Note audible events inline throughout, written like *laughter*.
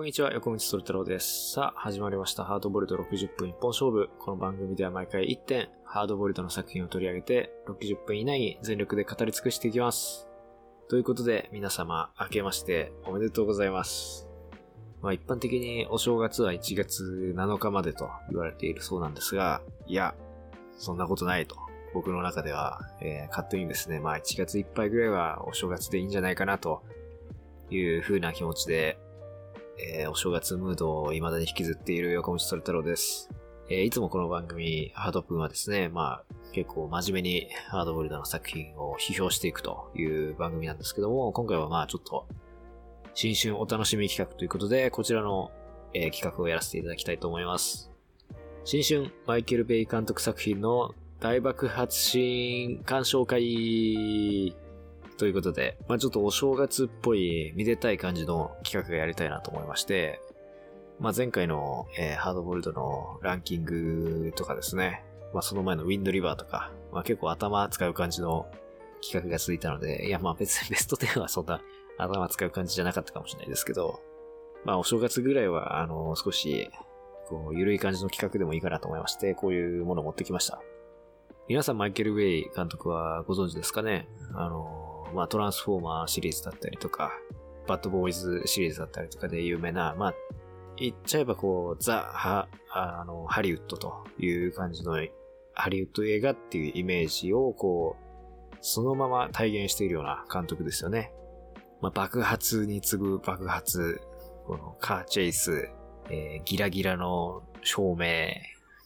こんにちは、横道それ太郎です。さあ、始まりました。ハードボルト60分一本勝負。この番組では毎回1点、ハードボルトの作品を取り上げて、60分以内に全力で語り尽くしていきます。ということで、皆様、明けましておめでとうございます。まあ一般的にお正月は1月7日までと言われているそうなんですが、いや、そんなことないと。僕の中では、えー、勝手にですね、まあ1月いっぱいぐらいはお正月でいいんじゃないかなという風な気持ちで、えーお正月ムードを未だに引きずっている横道それ太郎です。えーいつもこの番組、ハードプンはですね、まあ、結構真面目にハードボルダーの作品を批評していくという番組なんですけども、今回はまあちょっと、新春お楽しみ企画ということで、こちらの、えー企画をやらせていただきたいと思います。新春、マイケル・ベイ監督作品の大爆発シーン鑑賞会ということで、まあちょっとお正月っぽい、めでたい感じの企画がやりたいなと思いまして、まあ前回の、えーハードボルドのランキングとかですね、まあその前のウィンドリバーとか、まあ結構頭使う感じの企画が続いたので、いやまあ別にベスト10はそんな頭使う感じじゃなかったかもしれないですけど、まあお正月ぐらいは、あの、少し、こう、ゆるい感じの企画でもいいかなと思いまして、こういうものを持ってきました。皆さんマイケル・ウェイ監督はご存知ですかね？あの、まあトランスフォーマーシリーズだったりとか、バッドボーイズシリーズだったりとかで有名な、まあ、言っちゃえばこう、ザ・ハ、あの、ハリウッドという感じの、ハリウッド映画っていうイメージをこう、そのまま体現しているような監督ですよね。まあ、爆発に次ぐ爆発、このカーチェイス、えーギラギラの照明、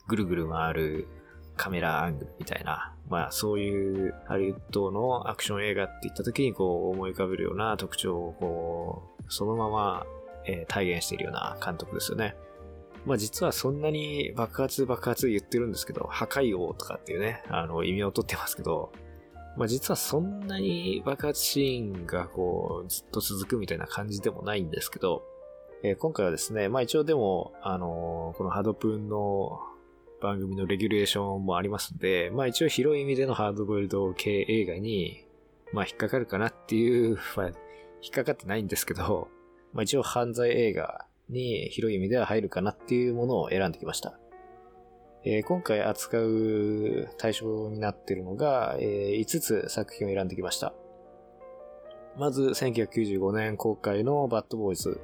ぐるぐる回るカメラアングルみたいな、まあそういうハリウッドのアクション映画って言った時にこう思い浮かべるような特徴をこう、そのまま、えー体現しているような監督ですよね。まあ実はそんなに爆発爆発言ってるんですけど、破壊王とかっていうね、あの意味を取ってますけど、まあ実はそんなに爆発シーンがこうずっと続くみたいな感じでもないんですけど、えー今回はですね、まあ一応でも、あのーこのハドプンの番組のレギュレーションもありますんで、まあ一応広い意味でのハードボイルド系映画に、まあ引っかかるかなっていう、まあ引っかかってないんですけど、まあ一応犯罪映画に広い意味では入るかなっていうものを選んできました。えー今回扱う対象になっているのが、え5つ作品を選んできました。まず、1995年公開のバッドボーイズ。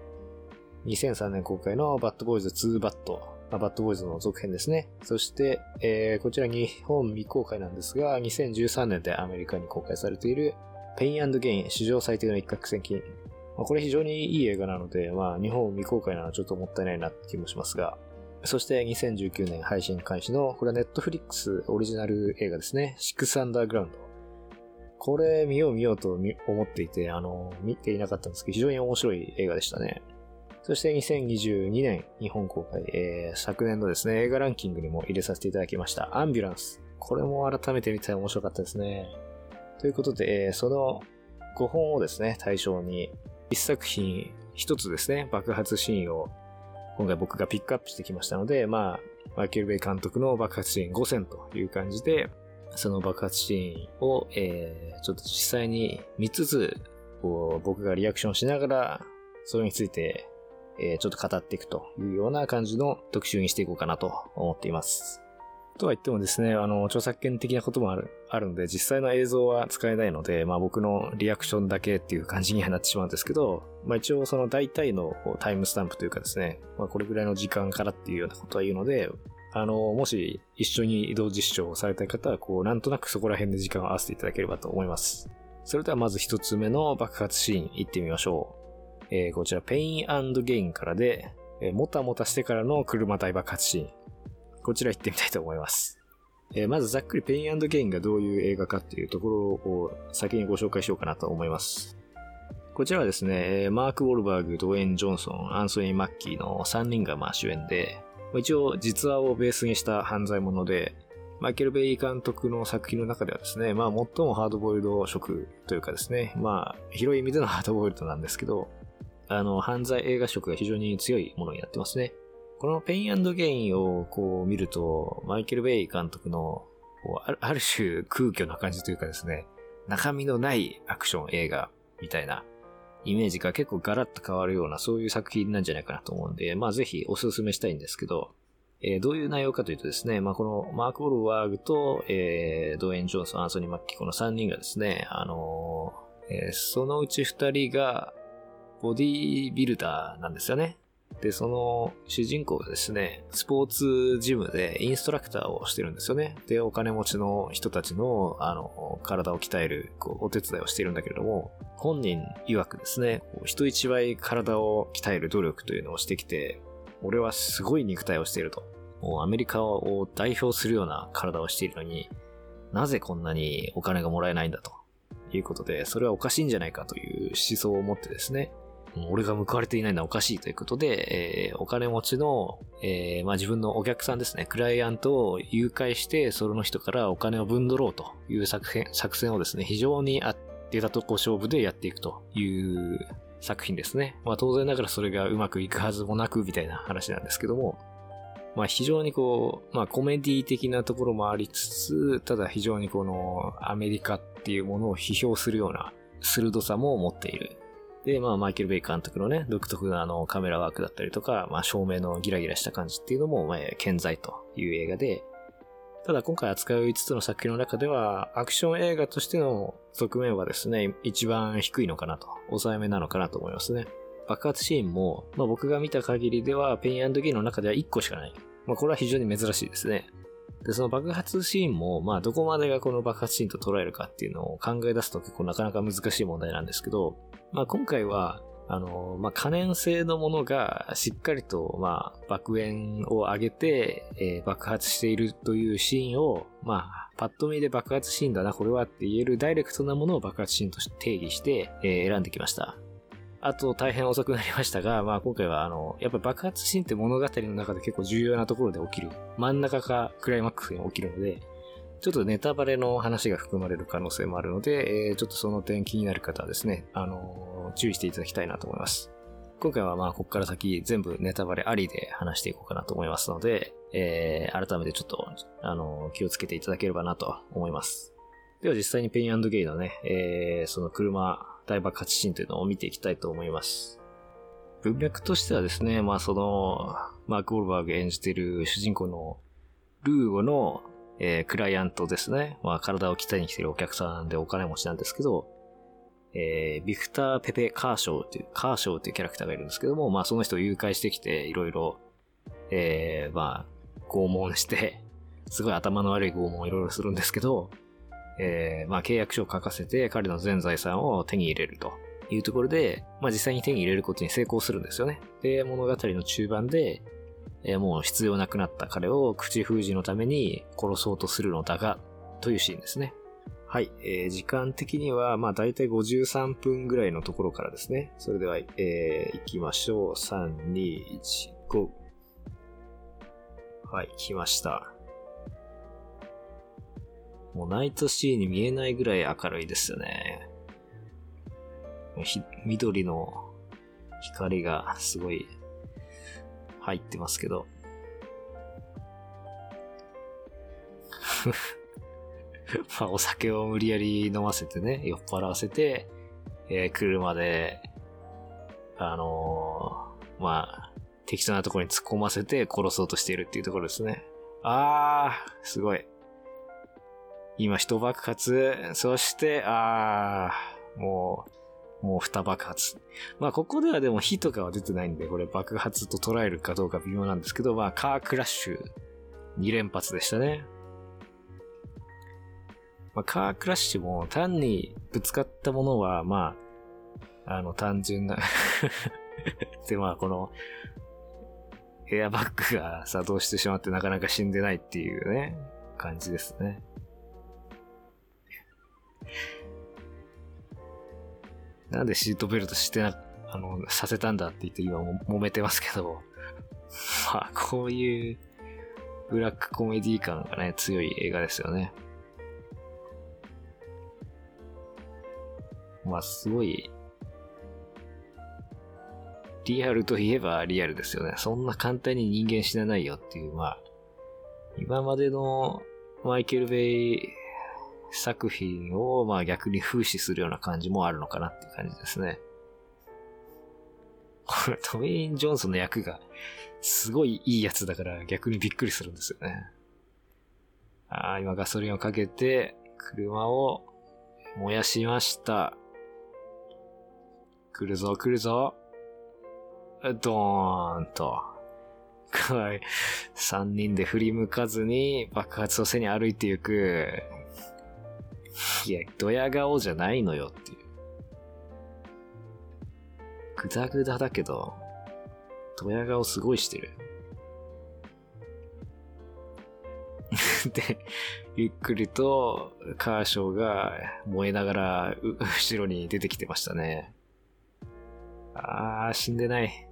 2003年公開のバッドボーイズ2バッド。まあ、バッドボーイズの続編ですね。そして、えーこちら日本未公開なんですが、2013年でアメリカに公開されているペインゲイン史上最低の一攫千金。まあ、これ非常にいい映画なので、まあ日本未公開なのはちょっともったいないなって気もしますが、そして2019年配信開始の、これはネットフリックスオリジナル映画ですね。シックスアンダーグラウンド。これ見よう見ようと思っていて、あの、見ていなかったんですけど、非常に面白い映画でしたね。そして2022年日本公開、えー昨年のですね、映画ランキングにも入れさせていただきました、アンビュランス。これも改めて見て面白かったですね。ということで、えーその5本をですね、対象に、1作品1つですね、爆発シーンを今回僕がピックアップしてきましたので、まあ、マイケル・ベイ監督の爆発シーン5選という感じで、その爆発シーンを、えーちょっと実際に見つつ、こう、僕がリアクションしながら、それについて、えーちょっと語っていくというような感じの特集にしていこうかなと思っています。とは言ってもですね、あの、著作権的なこともある、あるんで、実際の映像は使えないので、まあ僕のリアクションだけっていう感じにはなってしまうんですけど、まあ一応その大体のタイムスタンプというかですね、まあこれぐらいの時間からっていうようなことは言うので、あの、もし一緒に同時視聴をされたい方は、こう、なんとなくそこら辺で時間を合わせていただければと思います。それではまず一つ目の爆発シーン行ってみましょう。えーこちら、ペインゲインからで、えーもたもたしてからの車大爆発シーン。こちら行ってみたいと思います。えーまずざっくりペインゲインがどういう映画かっていうところを先にご紹介しようかなと思います。こちらはですね、マーク・ウォルバーグ、ドウェイン・ジョンソン、アンソニー・マッキーの3人がまあ主演で、一応実話をベースにした犯罪者で、マイケル・ベイ監督の作品の中ではですね、まあ最もハードボイルド色というかですね、まあ広い意味でのハードボイルドなんですけど、あの、犯罪映画色が非常に強いものになってますね。このペインゲインをこう見ると、マイケル・ベイ監督のこうある種空虚な感じというかですね、中身のないアクション映画みたいなイメージが結構ガラッと変わるようなそういう作品なんじゃないかなと思うんで、まあぜひおすすめしたいんですけど、えー、どういう内容かというとですね、まあこのマーク・ウォルワーグと、えー、ドウェン・ジョンソン、アンソニー・マッキー、この3人がですね、あのー、えー、そのうち2人がボディビルダーなんですよね。で、その主人公がですね、スポーツジムでインストラクターをしてるんですよね。で、お金持ちの人たちの、あの、体を鍛える、こう、お手伝いをしているんだけれども、本人曰くですね、人一倍体を鍛える努力というのをしてきて、俺はすごい肉体をしていると。もうアメリカを代表するような体をしているのに、なぜこんなにお金がもらえないんだということで、それはおかしいんじゃないかという思想を持ってですね、俺が報われていないのはおかしいということで、えー、お金持ちの、えー、まあ、自分のお客さんですね、クライアントを誘拐して、その人からお金を分取ろうという作戦作戦をですね、非常にあ出たとこ勝負でやっていくという作品ですね。まあ、当然ながらそれがうまくいくはずもなくみたいな話なんですけども、まあ、非常にこう、まあ、コメディ的なところもありつつ、ただ非常にこのアメリカっていうものを批評するような鋭さも持っている。で、まあ、マイケル・ベイ監督のね、独特なあのカメラワークだったりとか、まあ、照明のギラギラした感じっていうのも、まあ、健在という映画で、ただ今回扱う5つの作品の中では、アクション映画としての側面はですね、一番低いのかなと、抑えめなのかなと思いますね。爆発シーンも、まあ、僕が見た限りでは、ペインゲイの中では1個しかない。まあ、これは非常に珍しいですね。で、その爆発シーンも、まあ、どこまでがこの爆発シーンと捉えるかっていうのを考え出すと結構なかなか難しい問題なんですけど、まあ、今回は、あの、まあ、可燃性のものがしっかりと、まあ、爆炎を上げて、えー、爆発しているというシーンを、まあ、パッと見で爆発シーンだな、これはって言えるダイレクトなものを爆発シーンとして定義して、えー、選んできました。あと大変遅くなりましたが、まあ今回はあの、やっぱり爆発シーンって物語の中で結構重要なところで起きる。真ん中かクライマックスに起きるので、ちょっとネタバレの話が含まれる可能性もあるので、え、ちょっとその点気になる方はですね、あの、注意していただきたいなと思います。今回はまあ、ここから先全部ネタバレありで話していこうかなと思いますので、えー、改めてちょっと、あの、気をつけていただければなと思います。では実際にペインゲイのね、えー、その車大爆発シーンというのを見ていきたいと思います。文脈としてはですね、まあその、マーク・ウォルバーグ演じている主人公のルーゴのえー、クライアントですね。まあ、体を鍛えに来てるお客さんでお金持ちなんですけど、えー、ビクター・ペペ・カーショーっていう、カーショーっていうキャラクターがいるんですけども、まあ、その人を誘拐してきて、いろいろ、えー、まあ、拷問して、*laughs* すごい頭の悪い拷問をいろいろするんですけど、えー、まあ、契約書を書かせて彼の全財産を手に入れるというところで、まあ、実際に手に入れることに成功するんですよね。で、物語の中盤で、えー、もう必要なくなった彼を口封じのために殺そうとするのだが、というシーンですね。はい。えー、時間的には、まあ、だいたい53分ぐらいのところからですね。それでは、えー、行きましょう。3、2、1、5。はい、来ました。もうナイトシーに見えないぐらい明るいですよね。緑の光がすごい入ってますけど。*laughs* まあ、お酒を無理やり飲ませてね、酔っ払わせて、えー、車で、あのー、まあ、適当なところに突っ込ませて殺そうとしているっていうところですね。あー、すごい。今一爆発、そして、あー、もう、もう二爆発。まあここではでも火とかは出てないんで、これ爆発と捉えるかどうか微妙なんですけど、まあカークラッシュ2連発でしたね。まあカークラッシュも単にぶつかったものは、まあ、あの単純な *laughs* でまあこのエアバッグが作動してしまってなかなか死んでないっていうね、感じですね。なんでシートベルトしてな、あの、させたんだって言って今も揉めてますけど、*laughs* まあ、こういうブラックコメディ感がね、強い映画ですよね。まあ、すごい、リアルといえばリアルですよね。そんな簡単に人間死なないよっていう、まあ、今までのマイケル・ベイ作品を、まあ逆に風刺するような感じもあるのかなっていう感じですね。これトメイン・ジョンソンの役がすごいいいやつだから逆にびっくりするんですよね。ああ、今ガソリンをかけて車を燃やしました。来るぞ来るぞ。ドーンと。はい。三人で振り向かずに爆発を背に歩いていく。いや、ドヤ顔じゃないのよっていう。ぐだぐだだけど、ドヤ顔すごいしてる。*laughs* で、ゆっくりとカーショーが燃えながら後ろに出てきてましたね。あー、死んでない。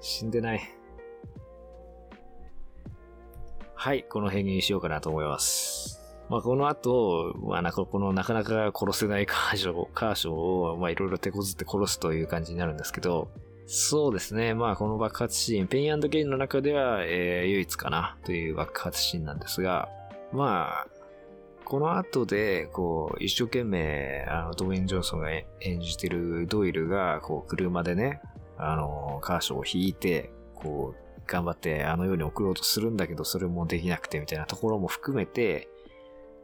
死んでない。はい、この辺にしようかなと思います。まあ、この後、まあ、なかこのなかなか殺せないカーショー、*laughs* カーショーを、まあ、いろいろ手こずって殺すという感じになるんですけど、そうですね。まあ、この爆発シーン、ペインゲインの中では、えー、唯一かなという爆発シーンなんですが、まあ、この後で、こう、一生懸命、あの、ドウェン・ジョンソンが演じてるドイルが、こう、車でね、あの、カーショーを引いて、こう、頑張ってあのように送ろうとするんだけど、それもできなくてみたいなところも含めて、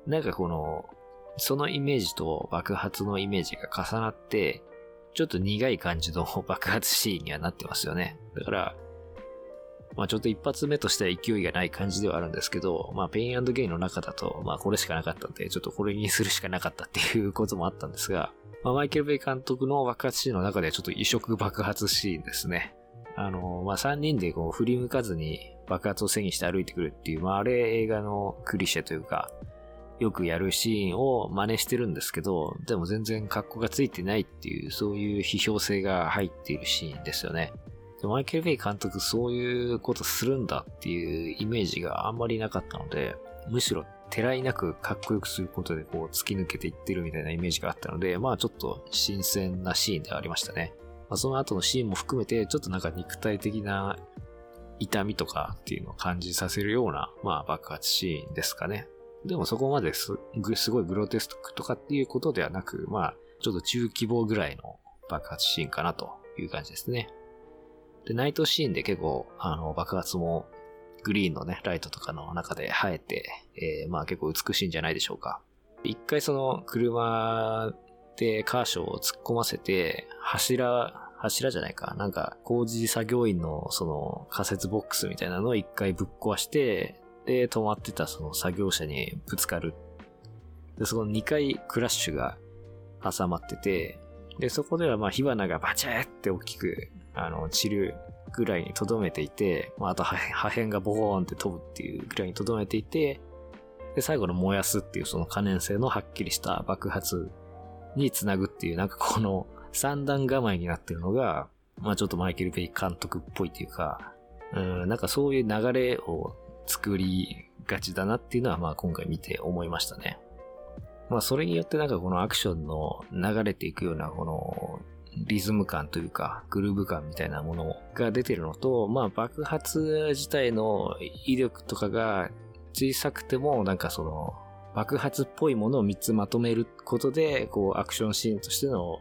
なんかこの、そのイメージと爆発のイメージが重なって、ちょっと苦い感じの *laughs* 爆発シーンにはなってますよね。だから、まあちょっと一発目としては勢いがない感じではあるんですけど、まあペインゲインの中だと、まあこれしかなかったんで、ちょっとこれにするしかなかったっていうこともあったんですが、まあマイケル・ベイ監督の爆発シーンの中ではちょっと異色爆発シーンですね。あの、まあ3人でこう振り向かずに爆発を背にして歩いてくるっていう、まああれ映画のクリシェというか、よくやるシーンを真似してるんですけど、でも全然格好がついてないっていう、そういう批評性が入っているシーンですよね。マイケル・ベイ監督そういうことするんだっていうイメージがあんまりなかったので、むしろてらいなくかっこよくすることでこう突き抜けていってるみたいなイメージがあったので、まあちょっと新鮮なシーンではありましたね。まあ、その後のシーンも含めて、ちょっとなんか肉体的な痛みとかっていうのを感じさせるような、まあ爆発シーンですかね。でもそこまですすごいグロテスクとかっていうことではなく、まあ、ちょっと中規模ぐらいの爆発シーンかなという感じですね。で、ナイトシーンで結構、あの、爆発もグリーンのね、ライトとかの中で生えて、えー、まあ結構美しいんじゃないでしょうか。一回その車でカーショーを突っ込ませて、柱、柱じゃないか。なんか工事作業員のその仮設ボックスみたいなのを一回ぶっ壊して、で、止まってたその作業車にぶつかる。で、その2回クラッシュが挟まってて、で、そこではまあ火花がバチャーって大きく、あの、散るぐらいに留めていて、まあ、あと破片がボーンって飛ぶっていうぐらいに留めていて、で、最後の燃やすっていうその可燃性のはっきりした爆発につなぐっていう、なんかこの三段構えになってるのが、まあちょっとマイケル・ベイ監督っぽいっていうか、うん、なんかそういう流れを作りがちだなっていうのは、まあ今回見て思いましたね。まあそれによってなんかこのアクションの流れていくようなこのリズム感というかグルーヴ感みたいなものが出てるのと、まあ爆発自体の威力とかが小さくてもなんかその爆発っぽいものを3つまとめることで、こうアクションシーンとしての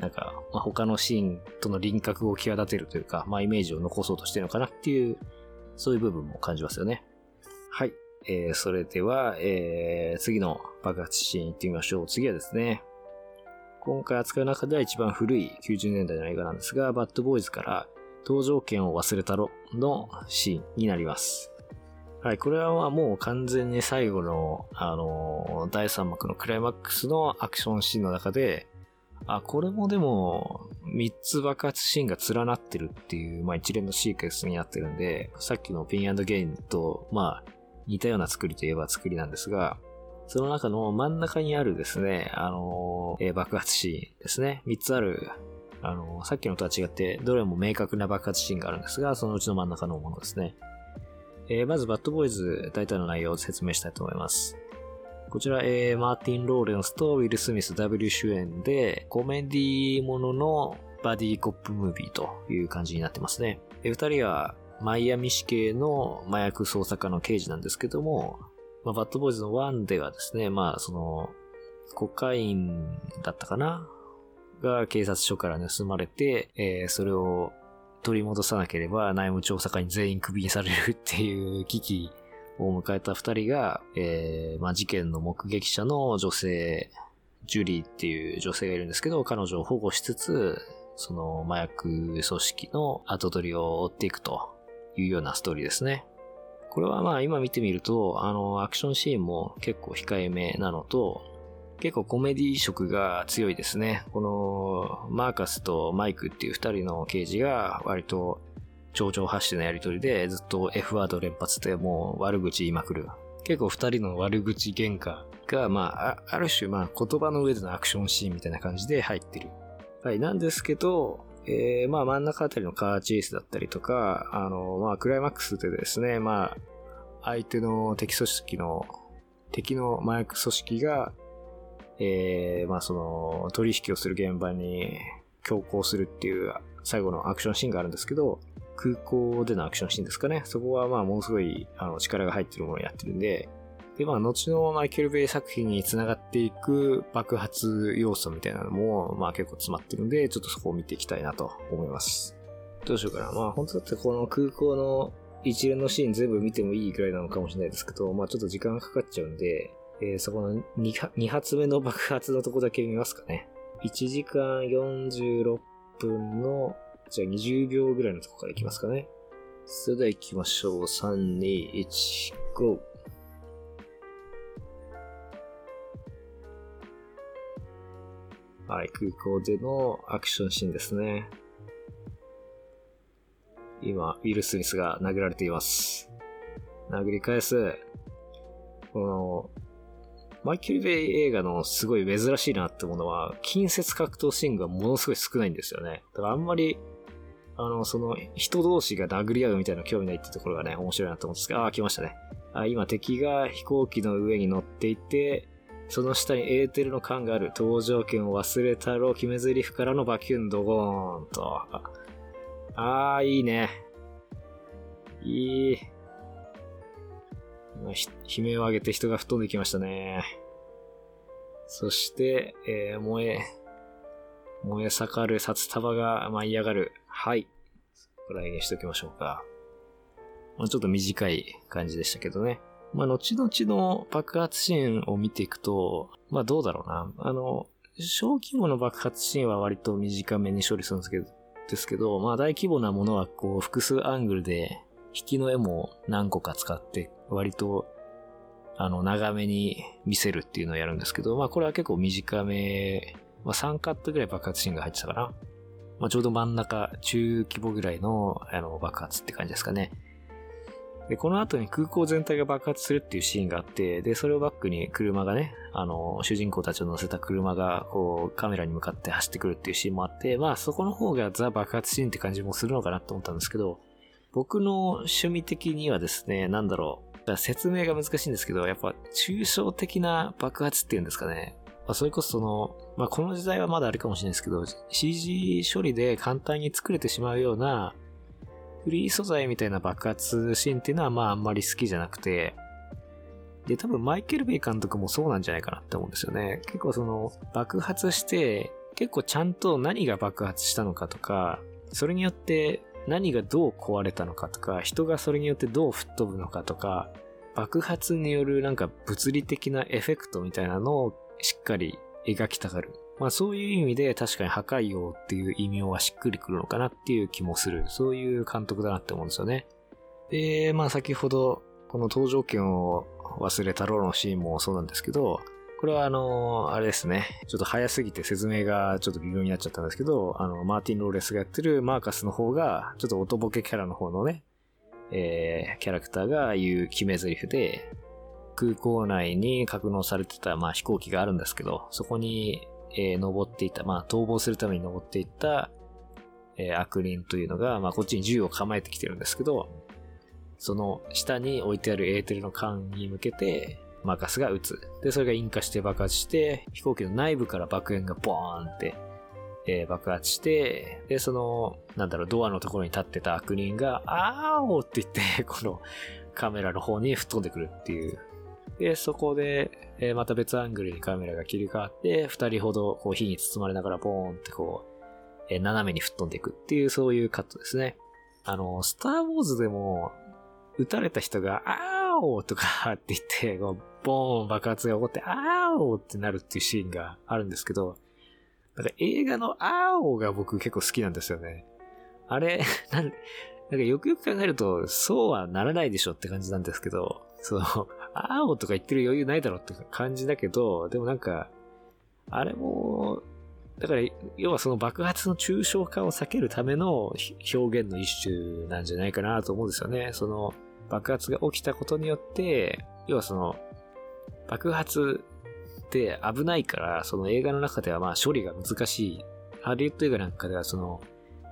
なんか、まあ、他のシーンとの輪郭を際立てるというか、まあイメージを残そうとしてるのかなっていうそういう部分も感じますよね。はい。えー、それでは、えー、次の爆発シーン行ってみましょう。次はですね、今回扱う中では一番古い90年代の映画なんですが、バッドボーイズから登場権を忘れたろのシーンになります。はい、これはもう完全に最後の、あのー、第3幕のクライマックスのアクションシーンの中で、あ、これもでも、3つ爆発シーンが連なってるっていう、まあ一連のシークエンスになってるんで、さっきのピンゲインと、まあ、似たような作りといえば作りなんですが、その中の真ん中にあるですね、あのー、爆発シーンですね。3つある、あのー、さっきのとは違って、どれも明確な爆発シーンがあるんですが、そのうちの真ん中のものですね。え、まず、バッドボーイズ、大体の内容を説明したいと思います。こちら、えー、マーティン・ローレンスとウィル・スミス W 主演で、コメディもののバディコップムービーという感じになってますね。え二人は、マイアミ市警の麻薬捜査課の刑事なんですけども、まあ、バッドボーイズの1ではですね、まあ、その、コカインだったかな？が警察署から盗まれて、えー、それを取り戻さなければ内務調査官に全員クビにされるっていう危機を迎えた二人が、えー、まあ、事件の目撃者の女性、ジュリーっていう女性がいるんですけど、彼女を保護しつつ、その麻薬組織の後取りを追っていくというようなストーリーですね。これはまあ今見てみると、あの、アクションシーンも結構控えめなのと、結構コメディ色が強いですね。この、マーカスとマイクっていう二人の刑事が割と頂上発してのやりとりでずっと F ワード連発でもう悪口言いまくる。結構二人の悪口喧嘩が、まあ、ある種、まあ、言葉の上でのアクションシーンみたいな感じで入ってる。はい、なんですけど、えー、まあ、真ん中あたりのカーチェイスだったりとか、あの、まあ、クライマックスでですね、まあ、相手の敵組織の、敵の麻薬組織が、えー、まあ、その、取引をする現場に強行するっていう最後のアクションシーンがあるんですけど、空港でのアクションシーンですかね。そこはまあものすごいあの力が入ってるものをやってるんで、でまあ後のマイケル・ベイ作品につながっていく爆発要素みたいなのもまあ結構詰まってるんで、ちょっとそこを見ていきたいなと思います。どうしようかな。まあ本当だってこの空港の一連のシーン全部見てもいいくらいなのかもしれないですけど、まあちょっと時間がかかっちゃうんで、えー、そこの 2, 2発目の爆発のとこだけ見ますかね。1時間46分のじゃあ20秒ぐらいのとこからいきますかね。それでは行きましょう。3、2、1、GO! はい、空港でのアクションシーンですね。今、ウィル・スミスが殴られています。殴り返す。この、マイケル・ベイ映画のすごい珍しいなってものは、近接格闘シーンがものすごい少ないんですよね。だからあんまりあの、その、人同士が殴り合うみたいな興味ないってところがね、面白いなと思うんですけど、ああ、来ましたね。あ今敵が飛行機の上に乗っていて、その下にエーテルの缶がある登場券を忘れたろう決め台詞からのバキュンドゴーンと。ああ、いいね。いい。今、悲鳴を上げて人が吹っ飛んできましたね。そして、えー、燃え、燃え盛る札束が舞い上がる。はい。これにしときましょうか。まあ、ちょっと短い感じでしたけどね。まあ、後々の爆発シーンを見ていくと、まあ、どうだろうな。あの、小規模の爆発シーンは割と短めに処理するんですけど、ですけど、まあ、大規模なものはこう、複数アングルで、引きの絵も何個か使って、割と、あの、長めに見せるっていうのをやるんですけど、まあ、これは結構短めまあ、3カットぐらい爆発シーンが入ってたかな。まあ、ちょうど真ん中、中規模ぐらいのあの爆発って感じですかね。で、この後に空港全体が爆発するっていうシーンがあって、で、それをバックに車がね、あの、主人公たちを乗せた車が、こう、カメラに向かって走ってくるっていうシーンもあって、まあ、そこの方がザ爆発シーンって感じもするのかなと思ったんですけど、僕の趣味的にはですね、なんだろう、説明が難しいんですけど、やっぱ、抽象的な爆発っていうんですかね。まあ、それこそその、まあ、この時代はまだあるかもしれないですけど、CG 処理で簡単に作れてしまうような、フリー素材みたいな爆発シーンっていうのはまああんまり好きじゃなくて、で、多分マイケル・ベイ監督もそうなんじゃないかなって思うんですよね。結構その、爆発して、結構ちゃんと何が爆発したのかとか、それによって何がどう壊れたのかとか、人がそれによってどう吹っ飛ぶのかとか、爆発によるなんか物理的なエフェクトみたいなのをしっかり描きたがる。まあそういう意味で確かに破壊王っていう異名はしっくりくるのかなっていう気もする。そういう監督だなって思うんですよね。で、まあ先ほどこの登場権を忘れたろうのシーンもそうなんですけど、これはあの、あれですね。ちょっと早すぎて説明がちょっと微妙になっちゃったんですけど、あの、マーティン・ローレスがやってるマーカスの方が、ちょっとおとぼけキャラの方のね、えー、キャラクターが言う決め台詞で、空港内に格納されてた、まあ、飛行機があるんですけど、そこに、えー、登っていた、まあ、逃亡するために登っていった、えー、悪人というのが、まあ、こっちに銃を構えてきてるんですけど、その下に置いてあるエーテルの缶に向けて、マーカスが撃つ。で、それが引火して爆発して、飛行機の内部から爆炎がボーンって、えー、爆発して、で、その、なんだろう、ドアのところに立ってた悪人が、あーおって言って、このカメラの方に吹っ飛んでくるっていうで、そこで、えーまた別アングルにカメラが切り替わって、二人ほどこう火に包まれながらボーンってこう、えー斜めに吹っ飛んでいくっていうそういうカットですね。あの、スターウォーズでも、撃たれた人が、あーおーとかって言って、こうボーン爆発が起こって、あーおーってなるっていうシーンがあるんですけど、なんか映画のあーおーが僕結構好きなんですよね。あれ、*laughs* なん、なんかよくよく考えると、そうはならないでしょって感じなんですけど、その、あおとか言ってる余裕ないだろって感じだけど、でもなんか、あれも、だから、要はその爆発の抽象化を避けるための表現の一種なんじゃないかなと思うんですよね。その爆発が起きたことによって、要はその爆発って危ないから、その映画の中ではまあ処理が難しい。ハリウッド映画なんかではその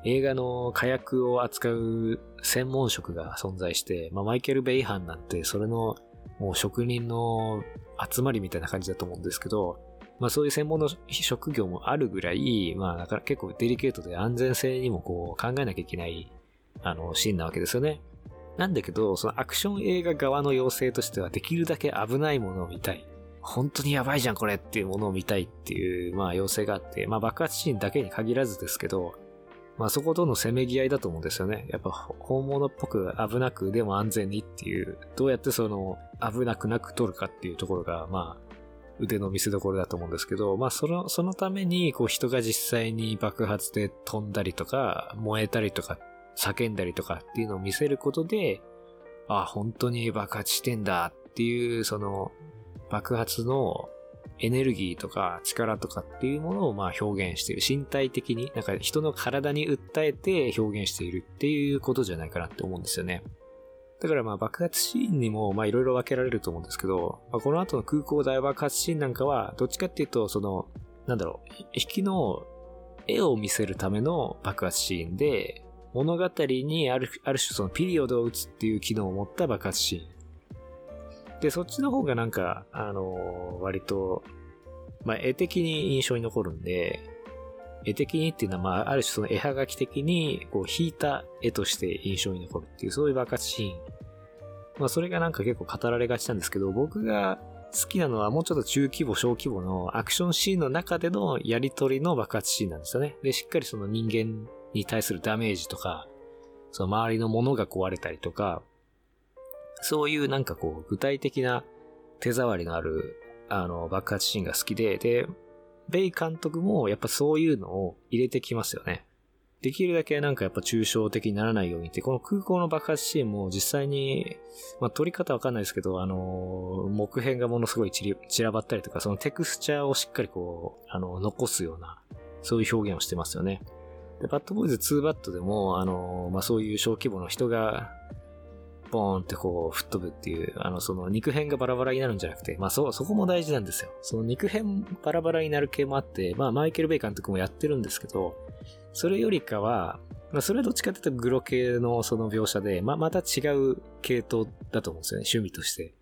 映画の火薬を扱う専門職が存在して、まあマイケル・ベイハンなんてそれのもう職人の集まりみたいな感じだと思うんですけど、まあそういう専門の職業もあるぐらい、まあだから結構デリケートで安全性にもこう考えなきゃいけない、あの、シーンなわけですよね。なんだけど、そのアクション映画側の要請としてはできるだけ危ないものを見たい。本当にやばいじゃんこれっていうものを見たいっていう、まあ要請があって、まあ爆発シーンだけに限らずですけど、まあそことのせめぎ合いだと思うんですよね。やっぱ本物っぽく危なくでも安全にっていう、どうやってその危なくなく撮るかっていうところが、まあ腕の見せ所だと思うんですけど、まあその、そのためにこう人が実際に爆発で飛んだりとか、燃えたりとか、叫んだりとかっていうのを見せることで、あ、本当に爆発してんだっていう、その爆発のエネルギーとか力とかっていうものをまあ表現している。身体的に、なんか人の体に訴えて表現しているっていうことじゃないかなって思うんですよね。だからまあ爆発シーンにもまあいろいろ分けられると思うんですけど、まあ、この後の空港大爆発シーンなんかは、どっちかっていうと、その、なんだろう、引きの絵を見せるための爆発シーンで、物語にあるある種そのピリオドを打つっていう機能を持った爆発シーン。で、そっちの方がなんか、あの割と、まあ、絵的に印象に残るんで、絵的にっていうのは、まあ、ある種その絵はがき的に、こう、引いた絵として印象に残るっていう、そういう爆発シーン。まあ、それがなんか結構語られがちなんですけど、僕が好きなのはもうちょっと中規模、小規模のアクションシーンの中でのやりとりの爆発シーンなんですよね。で、しっかりその人間に対するダメージとか、その周りのものが壊れたりとか、そういうなんかこう、具体的な手触りのある、あの、爆発シーンが好きで、で、ベイ監督もやっぱそういうのを入れてきますよね。できるだけなんかやっぱ抽象的にならないようにって、この空港の爆発シーンも実際に、まあ撮り方わかんないですけど、あの、木片がものすごい散らばったりとか、そのテクスチャーをしっかりこう、あの、残すような、そういう表現をしてますよね。で、バッドボーイズ2バットでも、あの、まあそういう小規模の人が、ボーンってこう吹っ飛ぶっていう、あの、その肉片がバラバラになるんじゃなくて、まあそ、そこも大事なんですよ。その肉片バラバラになる系もあって、まあマイケル・ベイ監督もやってるんですけど、それよりかは、まあそれはどっちかというとグロ系のその描写で、まあまた違う系統だと思うんですよね、趣味として。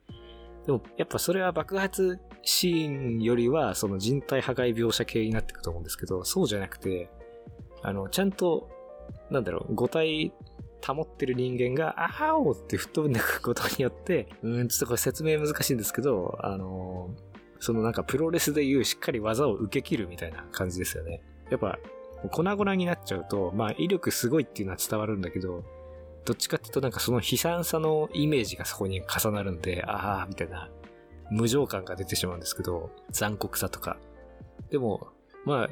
でもやっぱそれは爆発シーンよりはその人体破壊描写系になっていくと思うんですけど、そうじゃなくて、あの、ちゃんと、なんだろう、五体保ってる人間が、あーおって吹っ飛んでくことによって、うん、ちょっとこれ説明難しいんですけど、あのーそのなんかプロレスでいうしっかり技を受け切るみたいな感じですよね。やっぱ、粉々になっちゃうと、まあ威力すごいっていうのは伝わるんだけど、どっちかっていうとなんかその悲惨さのイメージがそこに重なるんで、あーみたいな無情感が出てしまうんですけど、残酷さとか。でも、まあ、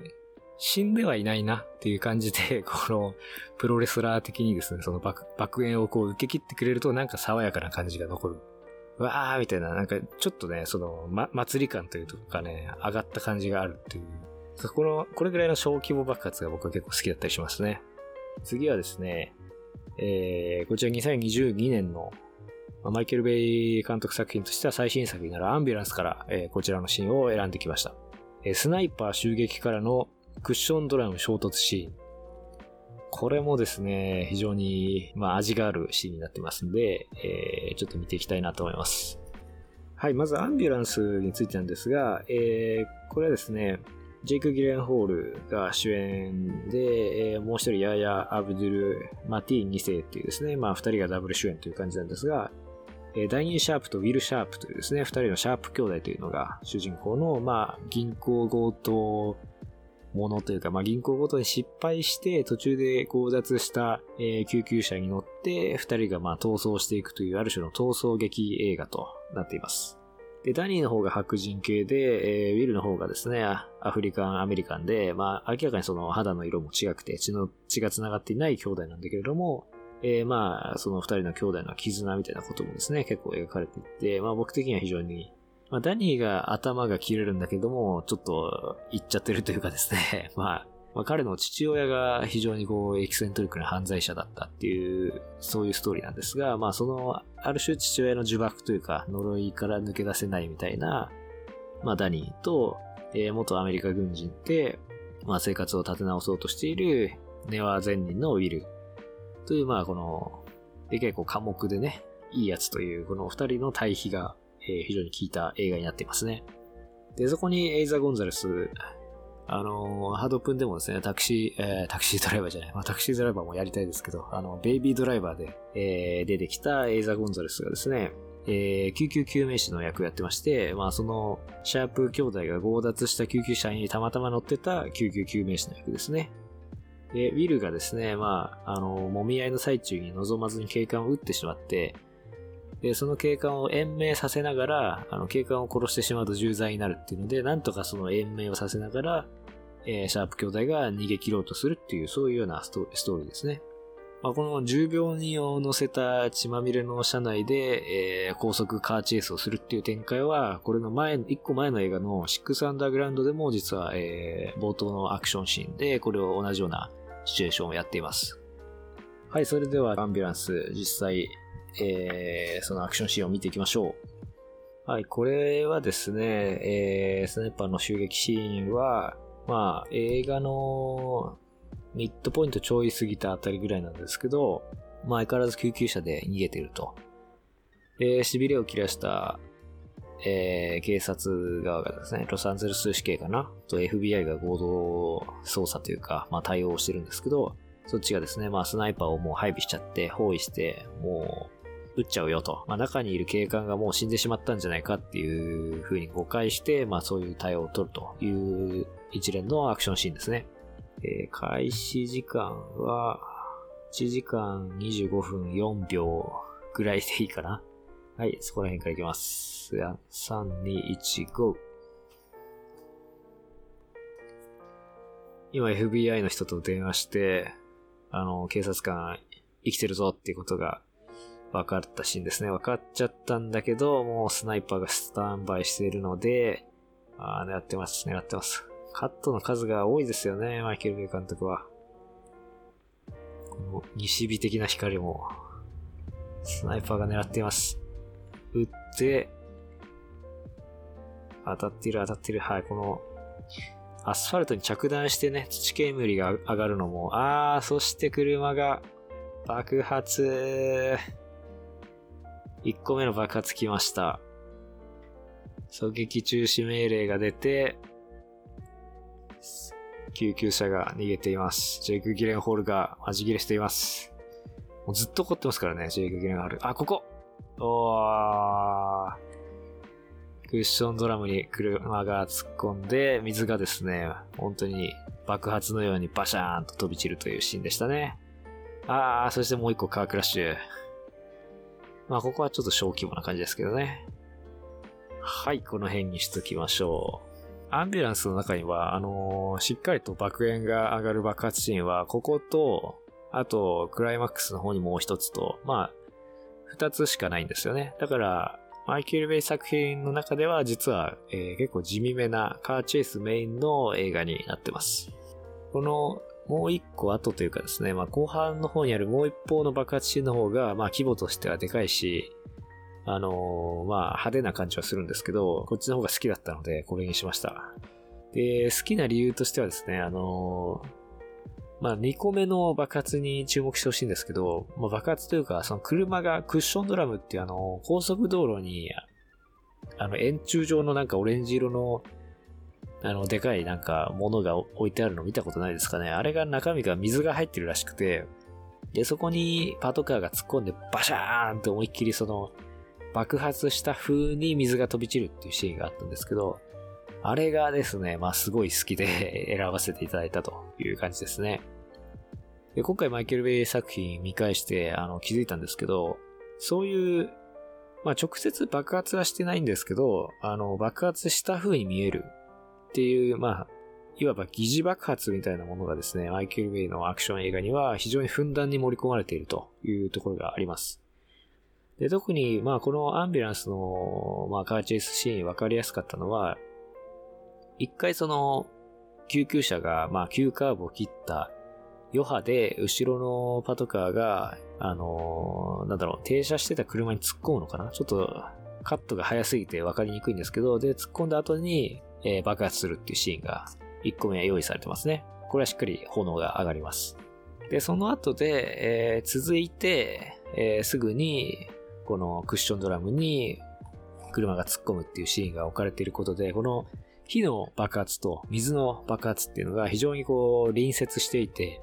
死んではいないなっていう感じで、*laughs* このプロレスラー的にですね、その爆爆炎をこう受け切ってくれるとなんか爽やかな感じが残る。わーみたいな、なんかちょっとね、その、ま、祭り感というかね、上がった感じがあるっていう。この、これぐらいの小規模爆発が僕は結構好きだったりしますね。次はですね、えー、こちら2022年の、マイケル・ベイ監督作品としては最新作になるアンビュランスから、えーこちらのシーンを選んできました。えースナイパー襲撃からのクッションドラム衝突シーン。これもですね、非常に、まあ、味があるシーンになってますんで、えーちょっと見ていきたいなと思います。はい、まずアンビュランスについてなんですが、えーこれはですね、ジェイク・ギレンホールが主演で、えーもう一人、ヤーヤ・アブドゥル・マティー2世っていうですね、まあ二人がダブル主演という感じなんですが、えーダニー・シャープとウィル・シャープというですね、二人のシャープ兄弟というのが主人公の、まあ、銀行強盗ものというか、まあ、銀行強盗に失敗して途中で強奪した、えー救急車に乗って二人がまあ逃走していくというある種の逃走劇映画となっています。で、ダニーの方が白人系で、えーウィルの方がですね、アアフリカン、アメリカンで、まあ、明らかにその肌の色も違くて、血の、血が繋がっていない兄弟なんだけれども、えーまあ、その二人の兄弟の絆みたいなこともですね、結構描かれていて、まあ僕的には非常に、まあダニーが頭が切れるんだけども、ちょっと言っちゃってるというかですね、*laughs* まあ、まあ彼の父親が非常にこうエキセントリックな犯罪者だったっていう、そういうストーリーなんですが、まあその、ある種父親の呪縛というか、呪いから抜け出せないみたいな、まあダニーと、えー元アメリカ軍人で、まあ生活を立て直そうとしているネワ前人のウィル。という、まあこの、で結構寡黙でね、いいやつというこの二人の対比が、え非常に効いた映画になっていますね。で、そこにエイザ・ゴンザレス、あのハードプンでもですね、タクシー、えータクシードライバーじゃない、まあタクシードライバーもやりたいですけど、あの、ベイビードライバーで、えー出てきたエイザ・ゴンザレスがですね、えー救急救命士の役をやってまして、まあその、シャープ兄弟が強奪した救急車にたまたま乗ってた救急救命士の役ですね。で、ウィルがですね、まあ、あの、揉み合いの最中に望まずに警官を撃ってしまって、で、その警官を延命させながら、あの、警官を殺してしまうと重罪になるっていうので、なんとかその延命をさせながら、えーシャープ兄弟が逃げ切ろうとするっていう、そういうようなストーリーですね。まあ、この重病人を乗せた血まみれの車内で、えー高速カーチェイスをするっていう展開は、これの前、一個前の映画のシックスアンダーグラウンドでも実は、えー冒頭のアクションシーンで、これを同じようなシチュエーションをやっています。はい、それではアンビュランス、実際、えーそのアクションシーンを見ていきましょう。はい、これはですね、えースナイパーの襲撃シーンは、まあ、映画のミッドポイントちょい過ぎたあたりぐらいなんですけど、まあ相変わらず救急車で逃げてると。で、痺れを切らした、えー警察側がですね、ロサンゼルス市警かな？と FBI が合同捜査というか、まあ対応してるんですけど、そっちがですね、まあスナイパーをもう配備しちゃって、包囲して、もう、撃っちゃうよと。まあ中にいる警官がもう死んでしまったんじゃないかっていう風に誤解して、まあそういう対応を取るという一連のアクションシーンですね。えー開始時間は、1時間25分4秒ぐらいでいいかな。はい、そこら辺からいきます。3、2、1、GO! 今 FBI の人と電話して、あの、警察官生きてるぞっていうことが分かったシーンですね。分かっちゃったんだけど、もうスナイパーがスタンバイしているので、あー狙ってます、狙ってます。カットの数が多いですよね、マイケル・ベイ監督は。この西日的な光も、スナイパーが狙っています。撃って、当たってる当たってる。はい、この、アスファルトに着弾してね、土煙が上がるのも、あー、そして車が爆発。1個目の爆発来ました。狙撃中止命令が出て、救急車が逃げています。ジェイク・ギレンホールがマジ切れしています。もうずっと怒ってますからね、ジェイク・ギレンホール。あ、ここおー。クッションドラムに車が突っ込んで、水がですね、本当に爆発のようにバシャーンと飛び散るというシーンでしたね。あー、そしてもう一個カークラッシュ。まあ、ここはちょっと小規模な感じですけどね。はい、この辺にしときましょう。アンビュランスの中には、あのーしっかりと爆炎が上がる爆発シーンは、ここと、あと、クライマックスの方にもう一つと、まあ、二つしかないんですよね。だから、マイケル・ベイ作品の中では、実は、えー結構地味めなカーチェイスメインの映画になってます。この、もう一個後というかですね、まあ後半の方にあるもう一方の爆発シーンの方が、まあ規模としてはでかいし、あのーまあ派手な感じはするんですけど、こっちの方が好きだったので、これにしました。で、好きな理由としてはですね、あのーまあ2個目の爆発に注目してほしいんですけど、まあ爆発というか、その車がクッションドラムっていうあの、高速道路に、あの円柱状のなんかオレンジ色のあの、でかいなんか物が置いてあるの見たことないですかね。あれが中身が水が入ってるらしくて、で、そこにパトカーが突っ込んでバシャーンって思いっきりその爆発した風に水が飛び散るっていうシーンがあったんですけど、あれがですね、まあすごい好きで *laughs* 選ばせていただいたという感じですね。で今回マイケル・ベイ作品見返してあの気づいたんですけど、そういう、まあ直接爆発はしてないんですけど、あの爆発した風に見えるっていう、まあ、いわば疑似爆発みたいなものがですね、マイケル・ベイのアクション映画には非常にふんだんに盛り込まれているというところがあります。で、特に、まあ、このアンビュランスの、まあ、カーチェイスシーン分かりやすかったのは、一回その、救急車が、まあ、急カーブを切った余波で、後ろのパトカーが、あの、なんだろう、停車してた車に突っ込むのかな？ちょっと、カットが早すぎて分かりにくいんですけど、で、突っ込んだ後に、えー、爆発するっていうシーンが、1個目は用意されてますね。これはしっかり炎が上がります。で、その後で、えー、続いて、えー、すぐに、このクッションドラムに車が突っ込むっていうシーンが置かれていることで、この火の爆発と水の爆発っていうのが非常にこう隣接していて、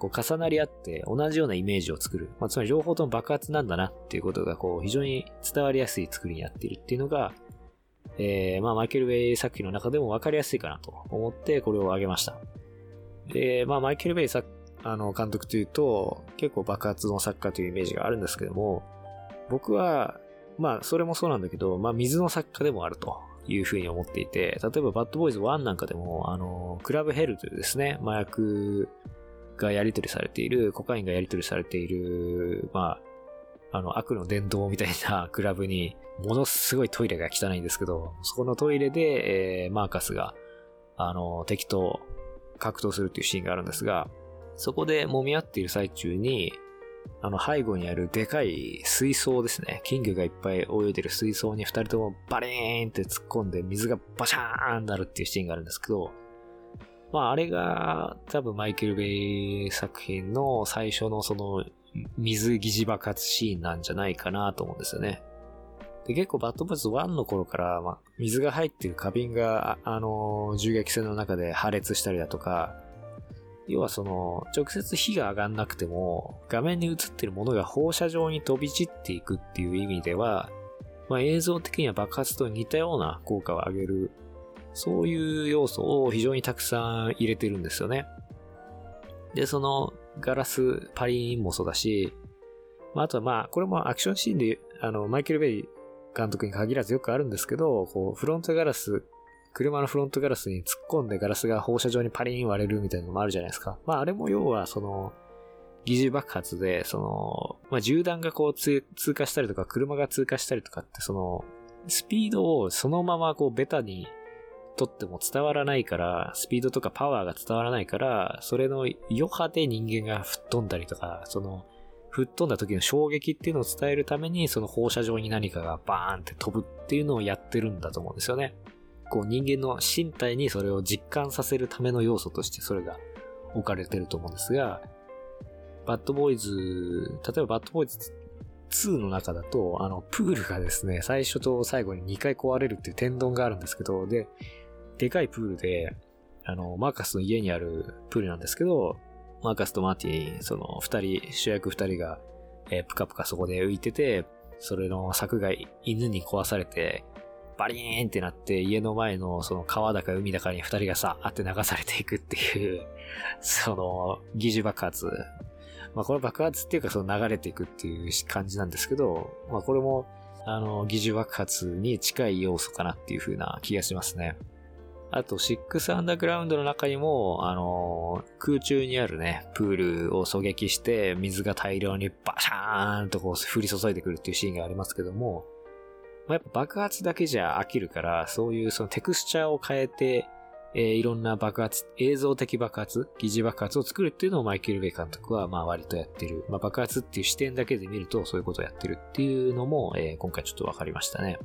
こう重なり合って同じようなイメージを作る。まあ、つまり両方とも爆発なんだなっていうことがこう非常に伝わりやすい作りになっているっていうのが、えー、まあマイケル・ウェイ作品の中でも分かりやすいかなと思ってこれを挙げました。で、まあマイケル・ウェイ作あの監督というと結構爆発の作家というイメージがあるんですけども、僕は、まあそれもそうなんだけど、まあ水の作家でもあるというふうに思っていて、例えばバッドボーイズ1なんかでも、あの、クラブヘルというですね、麻薬がやり取りされている、コカインがやり取りされている、まあ、あの、悪の伝道みたいな *laughs* クラブに、ものすごいトイレが汚いんですけど、そこのトイレで、えー、マーカスが、あの、敵と格闘するっていうシーンがあるんですが、そこで揉み合っている最中に、あの背後にあるでかい水槽ですね。金魚がいっぱい泳いでる水槽に二人ともバリーンって突っ込んで水がバシャーンなるっていうシーンがあるんですけど、まああれが多分マイケル・ベイ作品の最初のその水疑似爆発シーンなんじゃないかなと思うんですよね。で結構バッドボーズ1の頃から、ま、水が入ってる花瓶が、あのー、銃撃戦の中で破裂したりだとか、要はその、直接火が上がんなくても、画面に映ってるものが放射状に飛び散っていくっていう意味では、まあ、映像的には爆発と似たような効果を上げる、そういう要素を非常にたくさん入れてるんですよね。で、そのガラスパリーンもそうだし、まあ、あとはまあ、これもアクションシーンで、あの、マイケル・ベイ監督に限らずよくあるんですけど、こう、フロントガラス車のフロントガラスに突っ込んでガラスが放射状にパリーン割れるみたいなのもあるじゃないですか。まああれも要はその、疑似爆発で、その、まあ銃弾がこう通過したりとか、車が通過したりとかって、その、スピードをそのままこうベタにとっても伝わらないから、スピードとかパワーが伝わらないから、それの余波で人間が吹っ飛んだりとか、その、吹っ飛んだ時の衝撃っていうのを伝えるために、その放射状に何かがバーンって飛ぶっていうのをやってるんだと思うんですよね。こう人間の身体にそれを実感させるための要素としてそれが置かれてると思うんですが、バッドボーイズ、例えばバッドボーイズ2の中だと、あの、プールがですね、最初と最後に2回壊れるっていう天丼があるんですけど、で、でかいプールで、あの、マーカスの家にあるプールなんですけど、マーカスとマーティ、その二人、主役二人が、えー、ぷかぷかそこで浮いてて、それの柵が犬に壊されて、バリーンってなって、家の前のその川だか海だかに二人がさーって流されていくっていうその、疑似爆発。まあこれ爆発っていうかその流れていくっていう感じなんですけど、まあこれも、あの、疑似爆発に近い要素かなっていう風な気がしますね。あと、シックスアンダーグラウンドの中にも、あの空中にあるね、プールを狙撃して、水が大量にバシャーンとこう降り注いでくるっていうシーンがありますけども、まあ、やっぱ爆発だけじゃ飽きるから、そういうそのテクスチャーを変えて、えー、いろんな爆発、映像的爆発、疑似爆発を作るっていうのをマイケル・ベイ監督はまあ割とやってる。まあ、爆発っていう視点だけで見るとそういうことをやってるっていうのも、えー、今回ちょっと分かりましたね。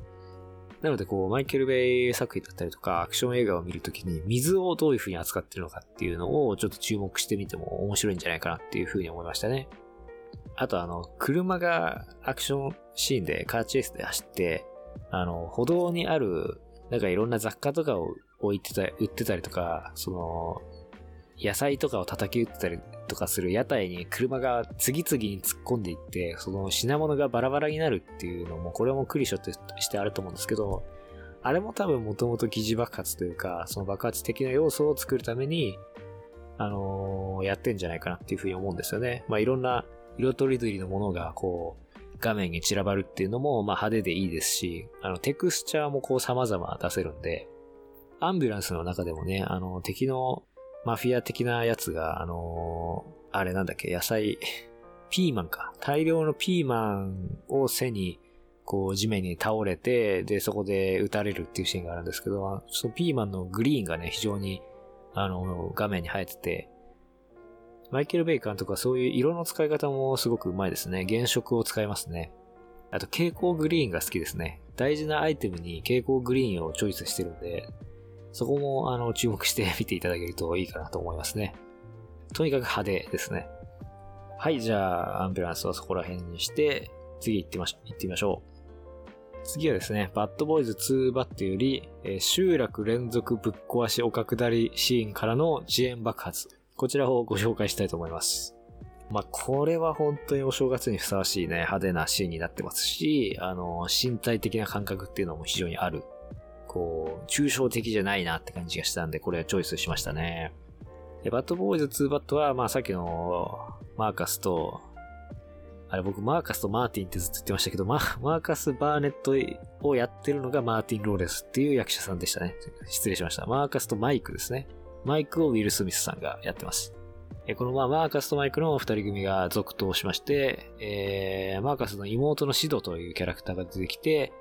なのでこう、マイケル・ベイ作品だったりとか、アクション映画を見るときに水をどういう風に扱ってるのかっていうのをちょっと注目してみても面白いんじゃないかなっていう風に思いましたね。あとあの、車がアクションシーンでカーチェイスで走って、あの、歩道にある、なんかいろんな雑貨とかを置いてた、売ってたりとか、その、野菜とかを叩き売ってたりとかする屋台に車が次々に突っ込んでいって、その品物がバラバラになるっていうのも、これもクリショとしてあると思うんですけど、あれも多分もともと疑似爆発というか、その爆発的な要素を作るために、あのー、やってんじゃないかなっていうふうに思うんですよね。まあ、いろんな色とりどりのものがこう、画面に散らばるっていうのも、まあ、派手でいいですし、あの、テクスチャーもこう様々出せるんで、アンビュランスの中でもね、あの、敵のマフィア的なやつが、あのー、あれなんだっけ、野菜、*laughs* ピーマンか。大量のピーマンを背に、こう、地面に倒れて、で、そこで撃たれるっていうシーンがあるんですけど、そのピーマンのグリーンがね、非常に、あの、画面に生えてて、マイケル・ベイカーとかそういう色の使い方もすごくうまいですね。原色を使いますね。あと、蛍光グリーンが好きですね。大事なアイテムに蛍光グリーンをチョイスしてるんで、そこも、あの、注目して *laughs* 見ていただけるといいかなと思いますね。とにかく派手ですね。はい、じゃあ、アンビュランスはそこら辺にして、次行ってみましょう。行ってみましょう。次はですね、バッドボーイズ2バットより、えー、集落連続ぶっ壊し丘下りシーンからの遅延爆発。こちらをご紹介したいと思います。まあ、これは本当にお正月にふさわしいね、派手なシーンになってますし、あの、身体的な感覚っていうのも非常にあるこう、抽象的じゃないなって感じがしたんで、これはチョイスしましたね。で、バッドボーイズ2バットは、まあさっきのマーカスと、あれ僕マーカスとマーティンってずっと言ってましたけど、ママーカス・バーネットをやってるのがマーティン・ローレスっていう役者さんでしたね。失礼しました。マーカスとマイクですね。マイクをウィル・スミスさんがやってます。このまあマーカスとマイクの二人組が続投しまして、えー、マーカスの妹のシドというキャラクターが出てきて、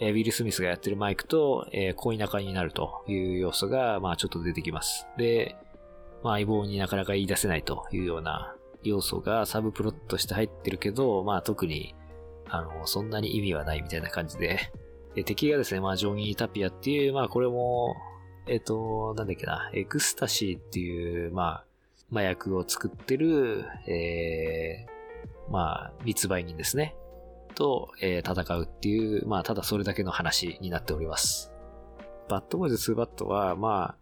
えウィル・スミスがやってるマイクと、えー、恋仲になるという要素が、まあちょっと出てきます。で、まあ相棒になかなか言い出せないというような要素がサブプロットとして入ってるけど、まあ特に、あの、そんなに意味はないみたいな感じで、で敵がですね、まあジョニー・タピアっていう、まあこれも、えっ、ー、と、なんだっけな、エクスタシーっていう、まあ、麻薬を作ってる、えー、まあ、密売人ですね。と、えー、戦うっていう、まあ、ただそれだけの話になっております。バッドボーイズ2バッドは、ま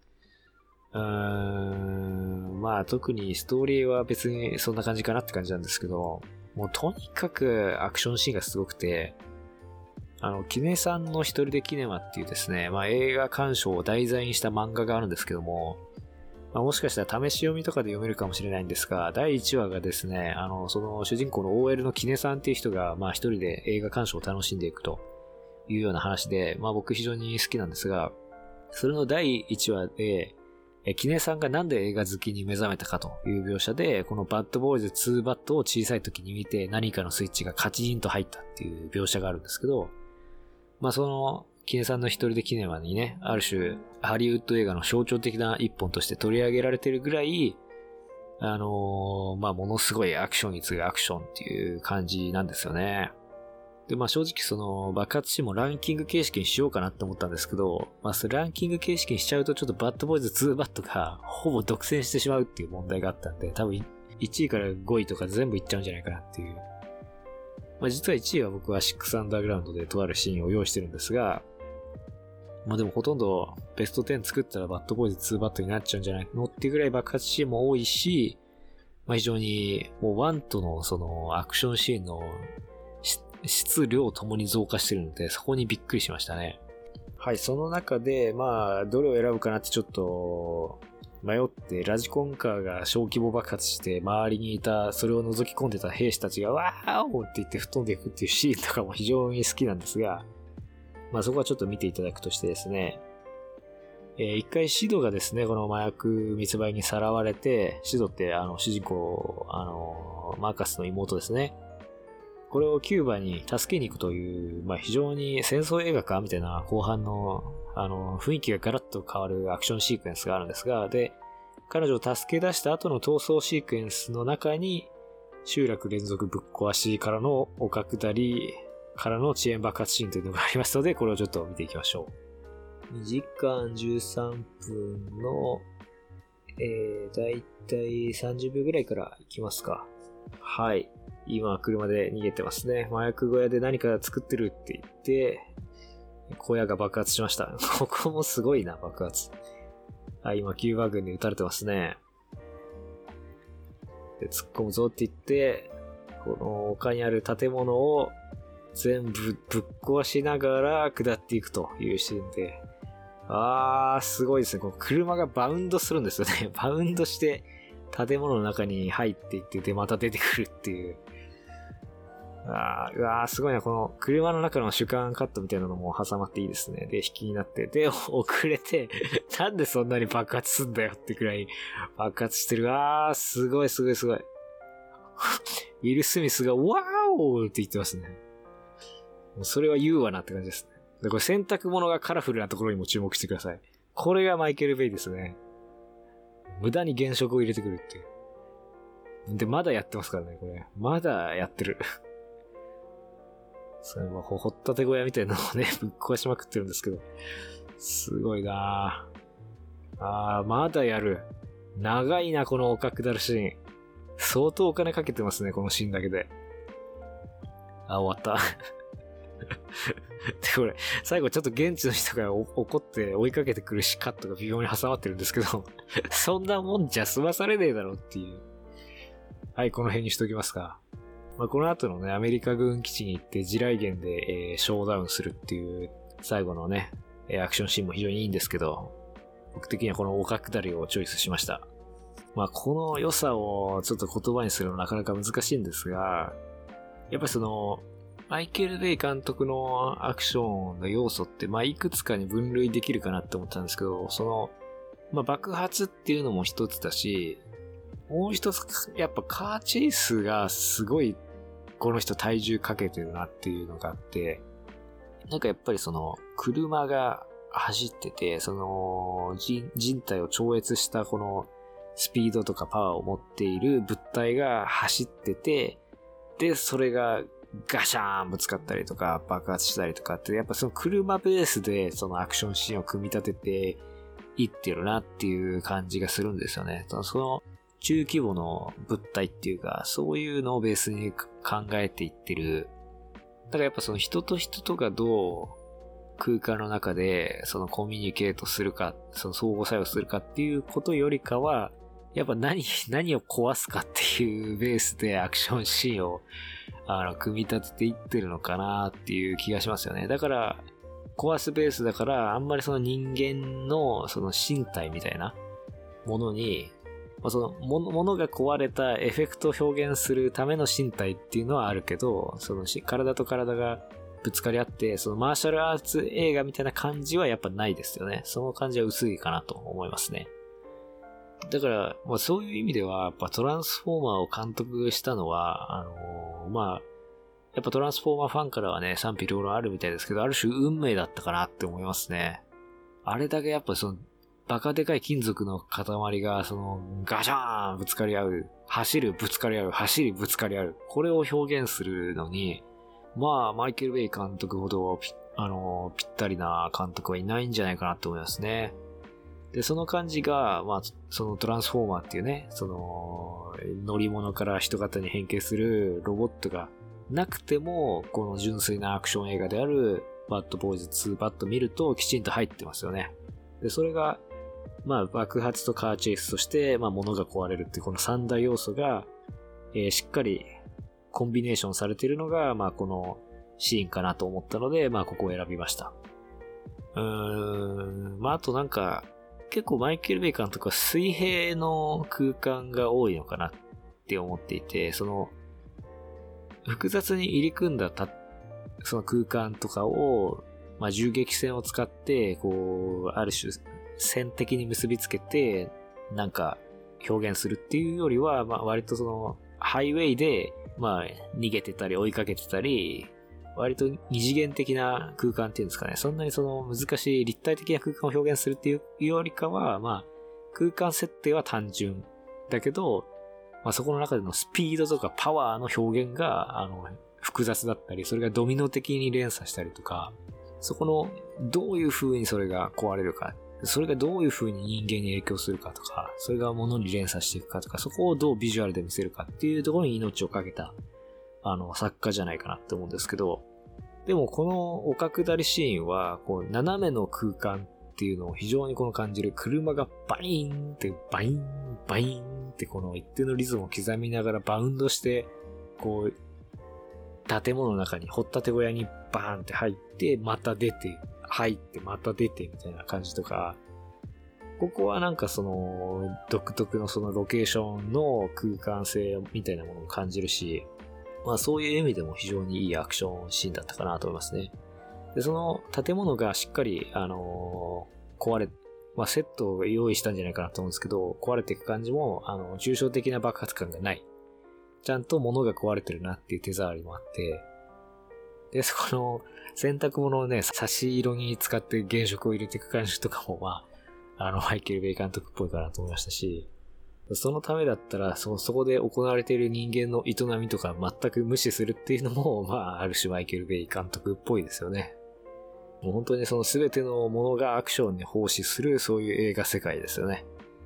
あ、うーん、まあ、特にストーリーは別にそんな感じかなって感じなんですけど、もうとにかくアクションシーンがすごくて、あの、キネさんの一人でキネマっていうですね、まあ映画鑑賞を題材にした漫画があるんですけども、まあ、もしかしたら試し読みとかで読めるかもしれないんですが、第1話がですね、あの、その主人公の OL のキネさんっていう人が、まあ一人で映画鑑賞を楽しんでいくというような話で、まあ僕非常に好きなんですが、それの第1話で、え、キネさんがなんで映画好きに目覚めたかという描写で、このバッドボーイズ2バットを小さい時に見て何かのスイッチがカチンと入ったっていう描写があるんですけど、まあそのキネさんの一人でキネマにね、ある種、ハリウッド映画の象徴的な一本として取り上げられてるぐらい、あのー、まあ、ものすごいアクションに次ぐアクションっていう感じなんですよね。で、まあ正直その爆発シーンもランキング形式にしようかなって思ったんですけど、まあランキング形式にしちゃうとちょっとバッドボーイズ2バットがほぼ独占してしまうっていう問題があったんで、多分1位から5位とか全部いっちゃうんじゃないかなっていう。まあ実は1位は僕は6アンダーグラウンドでとあるシーンを用意してるんですが、まあでもほとんどベスト10作ったらバッドボーイズ2バットになっちゃうんじゃない？のってぐらい爆発シーンも多いし、まあ非常にもう1とのそのアクションシーンの質量ともに増加してるので、そこにびっくりしましたね。はい、その中で、まあ、どれを選ぶかなってちょっと迷って、ラジコンカーが小規模爆発して、周りにいた、それを覗き込んでた兵士たちが、わーおって言って吹っ飛んでいくっていうシーンとかも非常に好きなんですが、まあそこはちょっと見ていただくとしてですね、えー、一回シドがですね、この麻薬密売にさらわれて、シドってあの主人公、あの、マーカスの妹ですね。これをキューバに助けに行くという、まあ非常に戦争映画かみたいな後半の、あの、雰囲気がガラッと変わるアクションシークエンスがあるんですが、で、彼女を助け出した後の逃走シークエンスの中に、集落連続ぶっ壊しからの丘下り、からの遅延爆発シーンというのがありますので、これをちょっと見ていきましょう。2時間13分の、えー、だいたい30秒ぐらいからいきますか。はい。今、車で逃げてますね。麻薬小屋で何か作ってるって言って、小屋が爆発しました。*laughs* ここもすごいな、爆発。はい、今、キューバ軍に撃たれてますね。で突っ込むぞって言って、この丘にある建物を全部ぶっ壊しながら下っていくというシーンで、あー、すごいですね。この車がバウンドするんですよね。*laughs* バウンドして建物の中に入っていって、で、また出てくるっていう。あーうわー、すごいな。この車の中の主観カットみたいなのも挟まっていいですね。で、引きになって。で、*laughs* 遅れて、*laughs* なんでそんなに爆発すんだよってくらい爆発してる。あー、すごいすごいすごい。ウィル・スミスが、ワーオーって言ってますね。もうそれは言うわなって感じです。で、これ洗濯物がカラフルなところにも注目してください。これがマイケル・ベイですね。無駄に原色を入れてくるっていう。で、まだやってますからね、これ。まだやってる。*laughs* それもほったて小屋みたいなのをね、*laughs* ぶっ壊しまくってるんですけど。すごいなぁ。あー、まだやる。長いな、この丘下るシーン。相当お金かけてますね、このシーンだけで。あ、終わった。*laughs* *laughs* で、これ、最後ちょっと現地の人が怒って追いかけてくるしカットが微妙に挟まってるんですけど、*laughs* そんなもんじゃ済まされねえだろっていう。はい、この辺にしときますか。まあ、この後のね、アメリカ軍基地に行って地雷原で、えーショーダウンするっていう最後のね、えアクションシーンも非常にいいんですけど、僕的にはこの丘下りをチョイスしました。まあ、この良さをちょっと言葉にするのはなかなか難しいんですが、やっぱりその、マイケル・ベイ監督のアクションの要素って、まあ、いくつかに分類できるかなって思ったんですけど、その、まあ、爆発っていうのも一つだし、もう一つ、やっぱカーチェイスがすごい、この人体重かけてるなっていうのがあって、なんかやっぱりその、車が走ってて、その、人人体を超越したこの、スピードとかパワーを持っている物体が走ってて、で、それがガシャーンぶつかったりとか爆発したりとかって、やっぱその車ベースでそのアクションシーンを組み立てていってるなっていう感じがするんですよね。その中規模の物体っていうか、そういうのをベースに考えていってる。だからやっぱその人と人とがどう空間の中でそのコミュニケートするか、その相互作用するかっていうことよりかは、やっぱ何、何を壊すかっていうベースでアクションシーンを、あの、組み立てていってるのかなっていう気がしますよね。だから、壊すベースだから、あんまりその人間のその身体みたいなものに、まあ、そのもの、ものが壊れたエフェクトを表現するための身体っていうのはあるけど、その体と体がぶつかり合って、そのマーシャルアーツ映画みたいな感じはやっぱないですよね。その感じは薄いかなと思いますね。だから、まあそういう意味では、やっぱトランスフォーマーを監督したのは、あのーまあ、やっぱトランスフォーマーファンからはね、賛否両論あるみたいですけど、ある種運命だったかなって思いますね。あれだけやっぱその、バカでかい金属の塊が、その、ガシャーンぶつかり合う、走る、ぶつかり合う、走り、ぶつかり合う。これを表現するのに、まあ、マイケル・ベイ監督ほど、あのーぴったりな監督はいないんじゃないかなと思いますね。で、その感じが、まあ、そのトランスフォーマーっていうね、その、乗り物から人型に変形するロボットがなくても、この純粋なアクション映画であるバッドボーイズ2バット見るときちんと入ってますよね。で、それが、まあ、爆発とカーチェイス、そして、まあ、物が壊れるっていうこの三大要素が、えーしっかりコンビネーションされているのが、まあ、このシーンかなと思ったので、まあ、ここを選びました。うーん、まあ、あとなんか、結構マイケル・ベイ監督は水平の空間が多いのかなって思っていて、その、複雑に入り組んだた、その空間とかを、まあ、銃撃戦を使って、こう、ある種、線的に結びつけて、なんか、表現するっていうよりは、まあ、割とその、ハイウェイで、まあ、逃げてたり追いかけてたり、割と二次元的な空間っていうんですかね。そんなにその難しい立体的な空間を表現するっていうよりかは、まあ、空間設定は単純。だけど、まあそこの中でのスピードとかパワーの表現が、あの、複雑だったり、それがドミノ的に連鎖したりとか、そこの、どういう風にそれが壊れるか、それがどういう風に人間に影響するかとか、それが物に連鎖していくかとか、そこをどうビジュアルで見せるかっていうところに命をかけた、あの、作家じゃないかなって思うんですけど、でもこの丘下りシーンは、こう、斜めの空間っていうのを非常にこの感じる。車がバインって、バイン、バインってこの一定のリズムを刻みながらバウンドして、こう、建物の中に掘っ立て小屋にバーンって入って、また出て、入ってまた出てみたいな感じとか、ここはなんかその独特のそのロケーションの空間性みたいなものを感じるし、まあそういう意味でも非常にいいアクションシーンだったかなと思いますね。で、その建物がしっかり、あのー、壊れ、まあセットを用意したんじゃないかなと思うんですけど、壊れていく感じも、あの、抽象的な爆発感がない。ちゃんと物が壊れてるなっていう手触りもあって、で、そこの洗濯物をね、差し色に使って原色を入れていく感じとかも、まあ、あの、マイケル・ベイ監督っぽいかなと思いましたし、そのためだったら、そ、そこで行われている人間の営みとか全く無視するっていうのも、*laughs* まあ、ある種マイケル・ベイ監督っぽいですよね。もう本当にその全てのものがアクションに奉仕する、そういう映画世界ですよね。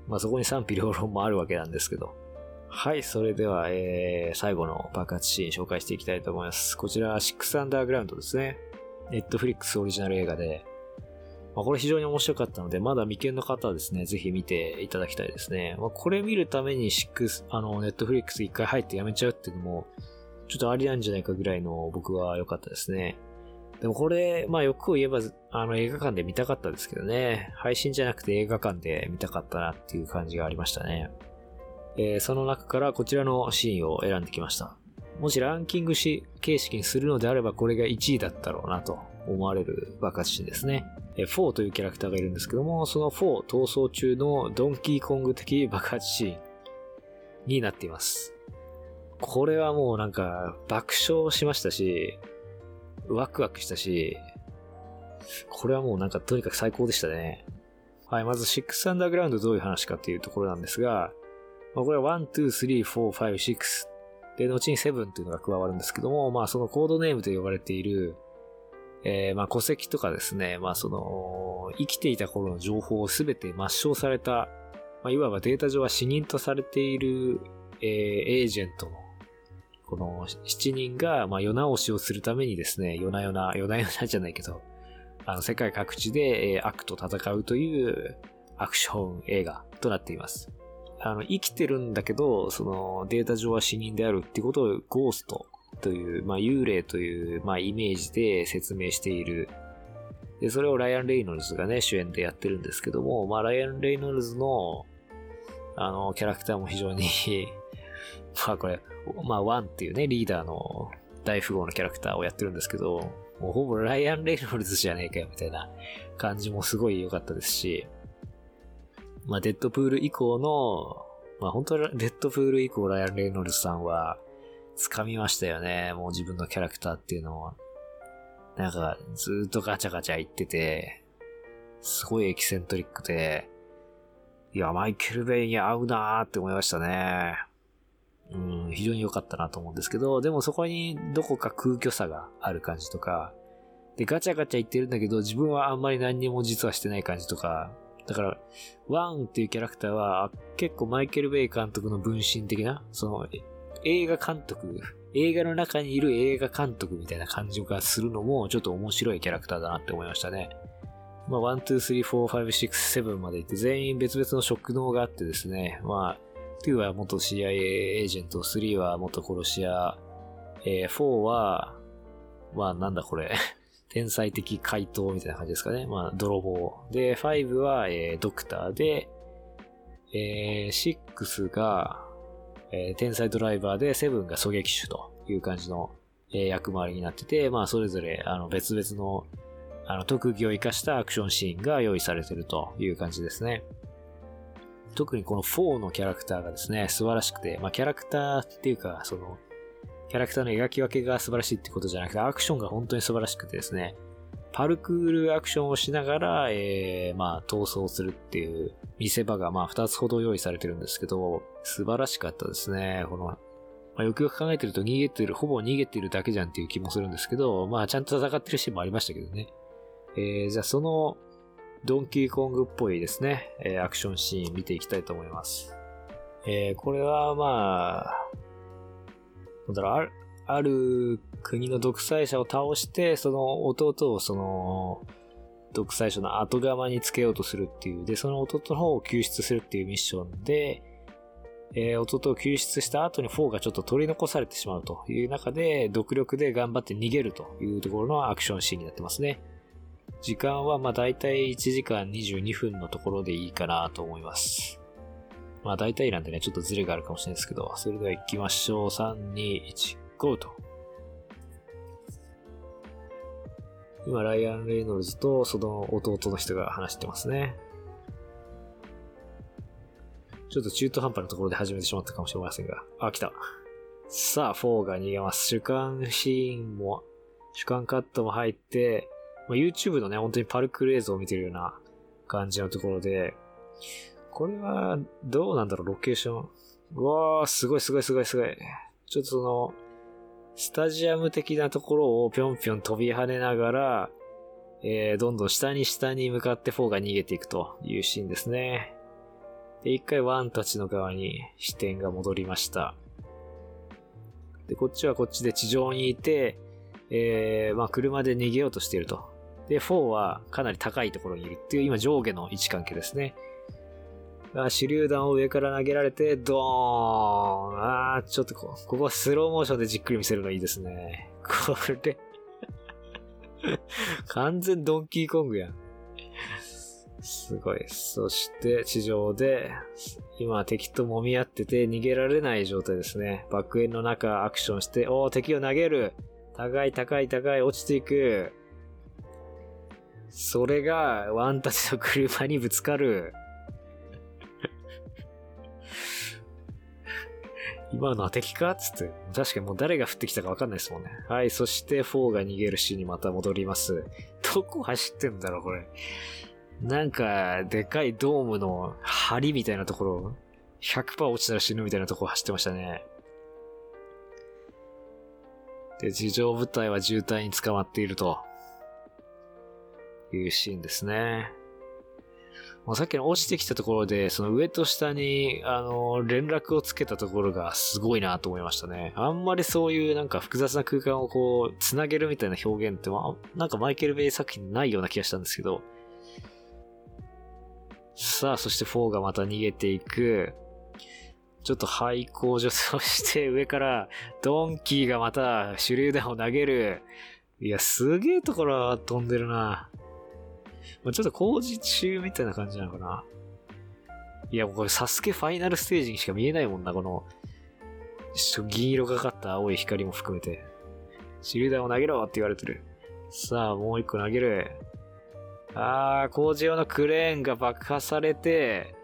まあそこに賛否両論もあるわけなんですけど。はい、それでは、えー、最後の爆発シーン紹介していきたいと思います。こちら、シックスアンダーグラウンドですね。ネットフリックスオリジナル映画で、まあ、これ非常に面白かったので、まだ未見の方はですね、ぜひ見ていただきたいですね。まあ、これ見るためにシックス、あの、ネットフリックス一回入ってやめちゃうっていうのも、ちょっとありなんじゃないかぐらいの僕は良かったですね。でもこれ、まあ欲を言えば、あの映画館で見たかったですけどね。配信じゃなくて映画館で見たかったなっていう感じがありましたね。えー、その中からこちらのシーンを選んできました。もしランキングし形式にするのであればこれが1位だったろうなと思われる爆発シーンですね。えー、というキャラクターがいるんですけども、その4逃走中のドンキーコング的爆発シーンになっています。これはもうなんか爆笑しましたし、ワクワクしたし、これはもうなんかとにかく最高でしたね。はい、まず6アンダーグラウンドどういう話かっていうところなんですが、ま、これは1、2、3、4、5、6で、後に7っていうのが加わるんですけども、まあそのコードネームと呼ばれている、えー、まあ戸籍とかですね、まあその、生きていた頃の情報をすべて抹消された、まあいわばデータ上は死人とされている、えー、エージェントの、この7人が、まあ世直しをするためにですね、夜な夜な、夜な夜なじゃないけど、あの世界各地で、えー、悪と戦うというアクション映画となっています。あの、生きてるんだけど、その、データ上は死人であるってことをゴーストという、まあ、幽霊という、まあ、イメージで説明している。で、それをライアン・レイノルズがね、主演でやってるんですけども、まあ、ライアン・レイノルズの、あの、キャラクターも非常に *laughs* まあ、これ、まあ、ワンっていうね、リーダーの大富豪のキャラクターをやってるんですけど、もうほぼライアン・レイノルズじゃねえかよ、みたいな感じもすごい良かったですし、まあ、デッドプール以降の、まあ、本当はデッドプール以降ライアン・レイノルズさんは、掴みましたよね。もう自分のキャラクターっていうのは。なんか、ずっとガチャガチャ言ってて、すごいエキセントリックで、いや、マイケル・ベイに合うなーって思いましたね。うん、非常に良かったなと思うんですけど、でもそこにどこか空虚さがある感じとか、で、ガチャガチャ言ってるんだけど、自分はあんまり何にも実はしてない感じとか、だから、ワンっていうキャラクターは結構マイケル・ベイ監督の分身的な、その映画監督、映画の中にいる映画監督みたいな感じがするのもちょっと面白いキャラクターだなって思いましたね。まあ、1、2、3、4、5、6、7まで行って全員別々の職能があってですね、まあ、2は元 CIA エージェント、3は元殺し屋、えー、4は、まあなんだこれ *laughs* 天才的回答みたいな感じですかね。まあ、泥棒。で、5は、えー、ドクターで、えー、6が、えー、天才ドライバーで、7が狙撃手という感じの、えー、役回りになってて、まあ、それぞれ、あの、別々の、あの、特技を活かしたアクションシーンが用意されてるという感じですね。特にこの4のキャラクターがですね、素晴らしくて、まあ、キャラクターっていうか、その、キャラクターの描き分けが素晴らしいってことじゃなくて、アクションが本当に素晴らしくてですね、パルクールアクションをしながら、えー、まあ、逃走するっていう見せ場が、まあ、二つほど用意されてるんですけど、素晴らしかったですね。この、まあ、よくよく考えてると逃げてる、ほぼ逃げてるだけじゃんっていう気もするんですけど、まあ、ちゃんと戦ってるシーンもありましたけどね。えー、じゃあその、ドンキーコングっぽいですね、えー、アクションシーン見ていきたいと思います。えー、これはまあ、なんだからある、ある国の独裁者を倒して、その弟をその、独裁者の後釜につけようとするっていう、で、その弟の方を救出するっていうミッションで、えー、弟を救出した後に4がちょっと取り残されてしまうという中で、独力で頑張って逃げるというところのアクションシーンになってますね。時間はまあ大体1時間22分のところでいいかなと思います。まあ大体なんでね、ちょっとズレがあるかもしれないですけど、それでは行きましょう。3、2、1、GO と。今、ライアン・レイノルズとその弟の人が話してますね。ちょっと中途半端なところで始めてしまったかもしれませんが。あ、来た。さあ、4が逃げます。主観シーンも、主観カットも入って、まあ、YouTube のね、本当にパルクール映像を見てるような感じのところで、これは、どうなんだろう、ロケーション。うわー、すごいすごいすごいすごい。ちょっとその、スタジアム的なところをぴょんぴょん飛び跳ねながら、えー、どんどん下に下に向かって4が逃げていくというシーンですね。で、一回ワンたちの側に視点が戻りました。で、こっちはこっちで地上にいて、えー、まあ車で逃げようとしていると。で、4はかなり高いところにいるっていう今上下の位置関係ですね。あ手榴弾を上から投げられて、ドーンあー、ちょっとこ、ここはスローモーションでじっくり見せるのいいですね。これ *laughs* 完全ドンキーコングやん。すごい。そして、地上で、今敵と揉み合ってて逃げられない状態ですね。爆炎の中アクションして、おー、敵を投げる高い高い高い落ちていく。それが、ワンたちの車にぶつかる。*laughs* 今のは敵か？つって。確かにもう誰が降ってきたかわかんないですもんね。はい、そして4が逃げるシーンにまた戻ります。どこ走ってんだろう、これ。なんか、でかいドームの梁みたいなところ、100%落ちたら死ぬみたいなところ走ってましたね。で、地上部隊は渋滞に捕まっていると。いうシーンですね。もうさっきの落ちてきたところで、その上と下に、あの、連絡をつけたところがすごいなと思いましたね。あんまりそういうなんか複雑な空間をこう、つなげるみたいな表現って、まあ、なんかマイケル・ベイ作品ないような気がしたんですけど、さあ、そして4がまた逃げていく。ちょっと廃校助走して *laughs* 上からドンキーがまた手榴弾を投げる。いや、すげえところ飛んでるな。ちょっと工事中みたいな感じなのかな。いや、もうこれサスケファイナルステージにしか見えないもんな、この、銀色がかった青い光も含めて。手榴弾を投げろって言われてる。さあ、もう一個投げる。あー、工事用のクレーンが爆破されて、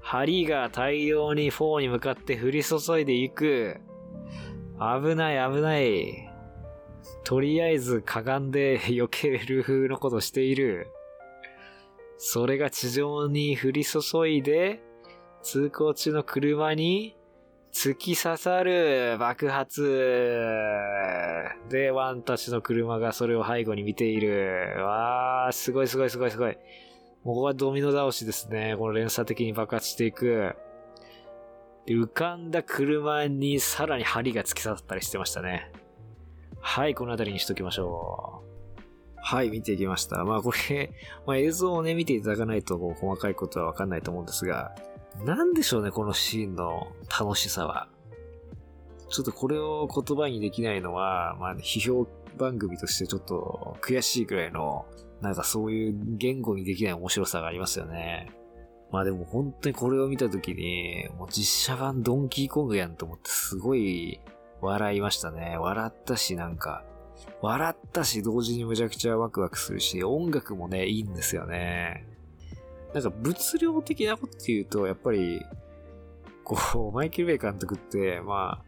針が大量に4に向かって降り注いでいく。危ない危ない。とりあえずかがんで避ける風のことしている。それが地上に降り注いで、通行中の車に突き刺さる爆発で、ワンたちの車がそれを背後に見ている。わー、すごいすごいすごいすごい。ここはドミノ倒しですね。この連鎖的に爆発していく。で、浮かんだ車にさらに針が突き刺さったりしてましたね。はい、この辺りにしときましょう。はい、見ていきました。まあこれ、まあ映像をね、見ていただかないと細かいことはわかんないと思うんですが、なんでしょうね、このシーンの楽しさは。ちょっとこれを言葉にできないのは、まあ、批評番組としてちょっと悔しいくらいの、なんかそういう言語にできない面白さがありますよね。まあでも本当にこれを見たときに、もう実写版ドンキーコングやんと思ってすごい笑いましたね。笑ったしなんか、笑ったし同時にむちゃくちゃワクワクするし、音楽もね、いいんですよね。なんか物量的なこと言うと、やっぱり、こう、*laughs* マイケル・ベイ監督って、ま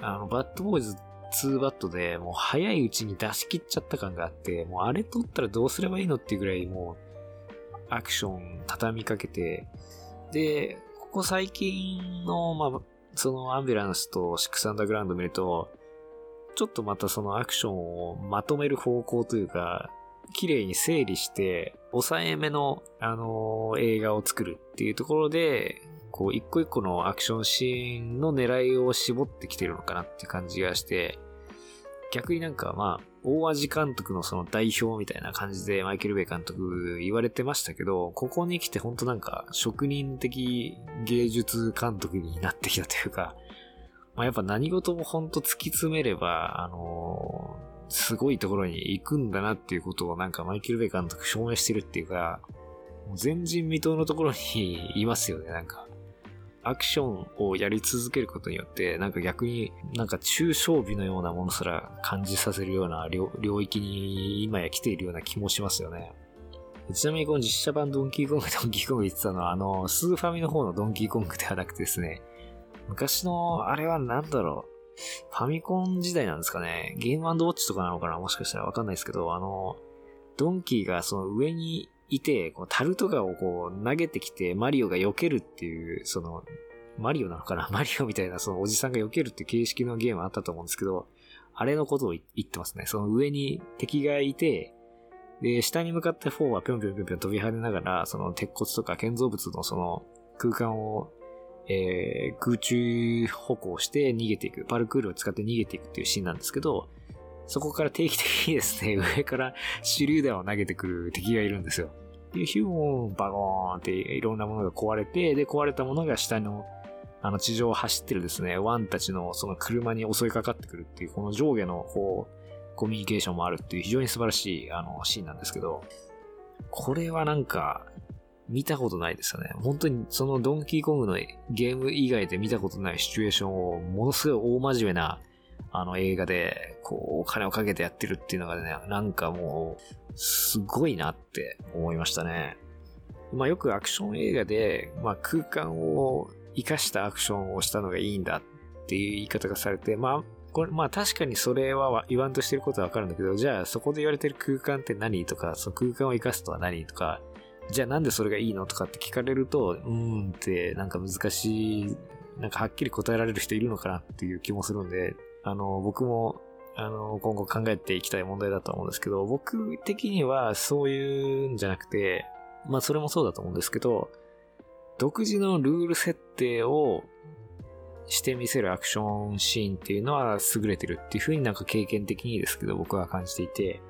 あ、あの、バッドボーイズ2バットでもう早いうちに出し切っちゃった感があって、もうあれ撮ったらどうすればいいのっていうぐらいもう、アクション畳みかけて、で、ここ最近の、まあ、そのアンビュランスとシックスアンダーグラウンド見ると、ちょっとまたそのアクションをまとめる方向というか、綺麗に整理して、抑えめの、あのー、映画を作るっていうところで、こう、一個一個のアクションシーンの狙いを絞ってきてるのかなって感じがして、逆になんかまあ、大味監督のその代表みたいな感じでマイケル・ベイ監督言われてましたけど、ここに来てほんとなんか職人的芸術監督になってきたというか、まあ、やっぱ何事もほんと突き詰めれば、あの、すごいところに行くんだなっていうことをなんかマイケル・ベイ監督証明してるっていうか、もう前人未到のところにいますよね、なんか。アクションをやり続けることによって、なんか逆になんか中小美のようなものすら感じさせるような領域に今や来ているような気もしますよね。ちなみにこの実写版ドンキーコング、*laughs* ドンキーコング言ってたのは、あの、スーファミの方のドンキーコングではなくてですね、昔の、あれは何だろう、ファミコン時代なんですかね、ゲームウォッチとかなのかな？もしかしたらわかんないですけど、あの、ドンキーがその上にいて、こう、タルとかをこう、投げてきて、マリオが避けるっていう、その、マリオなのかな？*laughs* マリオみたいな、そのおじさんが避けるっていう形式のゲームあったと思うんですけど、あれのことを言ってますね。その上に敵がいて、で、下に向かって4はぴょんぴょんぴょんぴょん飛び跳ねながら、その鉄骨とか建造物のその空間を、えー、空中歩行して逃げていく、パルクールを使って逃げていくっていうシーンなんですけど、そこから定期的にですね、*laughs* 上から手榴弾を投げてくる敵がいるんですよ。で、ヒューン、バゴーンっていろんなものが壊れて、で、壊れたものが下の、あの、地上を走ってるですね、ワンたちのその車に襲いかかってくるっていう、この上下の、こう、コミュニケーションもあるっていう非常に素晴らしい、あの、シーンなんですけど、これはなんか、見たことないですよね。本当にそのドンキーコングのゲーム以外で見たことないシチュエーションをものすごい大真面目なあの映画で、こう、お金をかけてやってるっていうのがね、なんかもう、すごいなって思いましたね。まあよくアクション映画で、まあ空間を活かしたアクションをしたのがいいんだっていう言い方がされて、まあ、これ、まあ確かにそれは言わんとしてることはわかるんだけど、じゃあそこで言われてる空間って何とか、その空間を活かすとは何とか、じゃあなんでそれがいいのとかって聞かれると、うーんってなんか難しい、なんかはっきり答えられる人いるのかなっていう気もするんで、あの、僕も、あの、今後考えていきたい問題だと思うんですけど、僕的にはそういうんじゃなくて、まあそれもそうだと思うんですけど、独自のルール設定をしてみせるアクションシーンっていうのは優れてるっていう風になんか経験的にですけど僕は感じていて、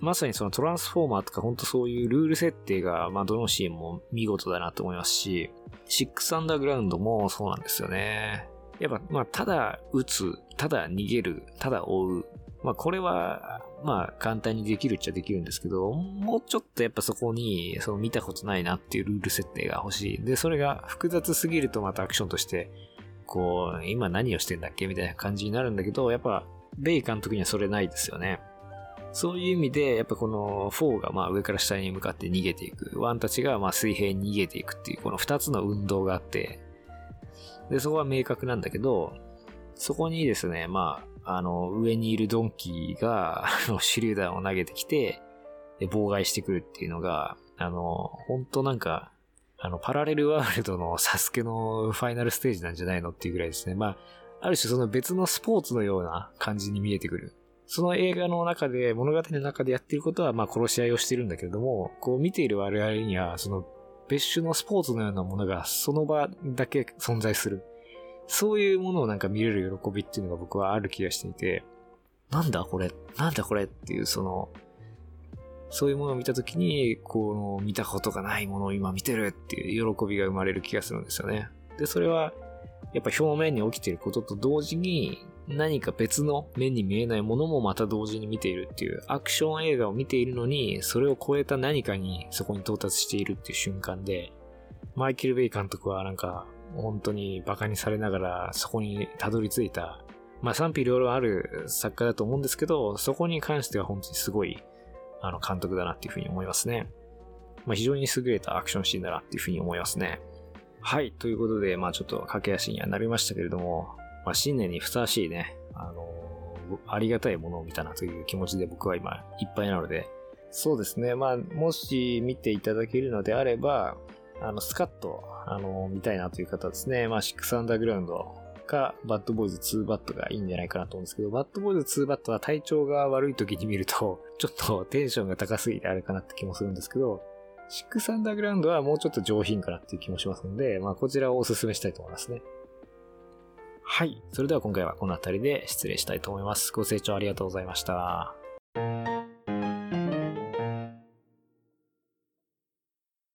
まさにそのトランスフォーマーとか本当そういうルール設定が、まあどのシーンも見事だなと思いますし、シックスアンダーグラウンドもそうなんですよね。やっぱ、まあ、ただ撃つ、ただ逃げる、ただ追う。まあ、これは、まあ、簡単にできるっちゃできるんですけど、もうちょっとやっぱそこに、その見たことないなっていうルール設定が欲しい。で、それが複雑すぎるとまたアクションとして、こう、今何をしてんだっけみたいな感じになるんだけど、やっぱ、ベイ監督にはそれないですよね。そういう意味で、やっぱこの4がまあ上から下に向かって逃げていく、1たちがまあ水平に逃げていくっていう、この2つの運動があって、で、そこは明確なんだけど、そこにですね、まあ、あの、上にいるドンキーが、あの、手榴弾を投げてきて、で、妨害してくるっていうのが、あの、本当なんか、あの、パラレルワールドのサスケのファイナルステージなんじゃないのっていうぐらいですね。まあ、ある種その別のスポーツのような感じに見えてくる。その映画の中で、物語の中でやってることは、まあ殺し合いをしてるんだけれども、こう見ている我々には、その別種のスポーツのようなものがその場だけ存在する。そういうものをなんか見れる喜びっていうのが僕はある気がしていて、なんだこれなんだこれっていうその、そういうものを見たときに、こう、見たことがないものを今見てるっていう喜びが生まれる気がするんですよね。で、それは、やっぱ表面に起きていることと同時に、何か別の目に見えないものもまた同時に見ているっていう、アクション映画を見ているのに、それを超えた何かにそこに到達しているっていう瞬間で、マイケル・ベイ監督はなんか、本当に馬鹿にされながらそこにたどり着いた、まあ賛否両論ある作家だと思うんですけど、そこに関しては本当にすごい、あの監督だなっていうふうに思いますね。まあ非常に優れたアクションシーンだなっていうふうに思いますね。はい。ということで、まあちょっと駆け足にはなりましたけれども、まあ、新年にふさわしいね、あのー、ありがたいものを見たなという気持ちで僕は今いっぱいなので、そうですね。まあ、もし見ていただけるのであれば、あの、スカッと、あのー、見たいなという方ですね。まあ、シックスアンダーグラウンドか、バッドボーイズ2バットがいいんじゃないかなと思うんですけど、バッドボーイズ2バットは体調が悪い時に見ると、*laughs* ちょっとテンションが高すぎてあれかなって気もするんですけど、シックスアンダーグラウンドはもうちょっと上品かなっていう気もしますので、まあ、こちらをお勧めしたいと思いますね。はい。それでは今回はこの辺りで失礼したいと思います。ご清聴ありがとうございました。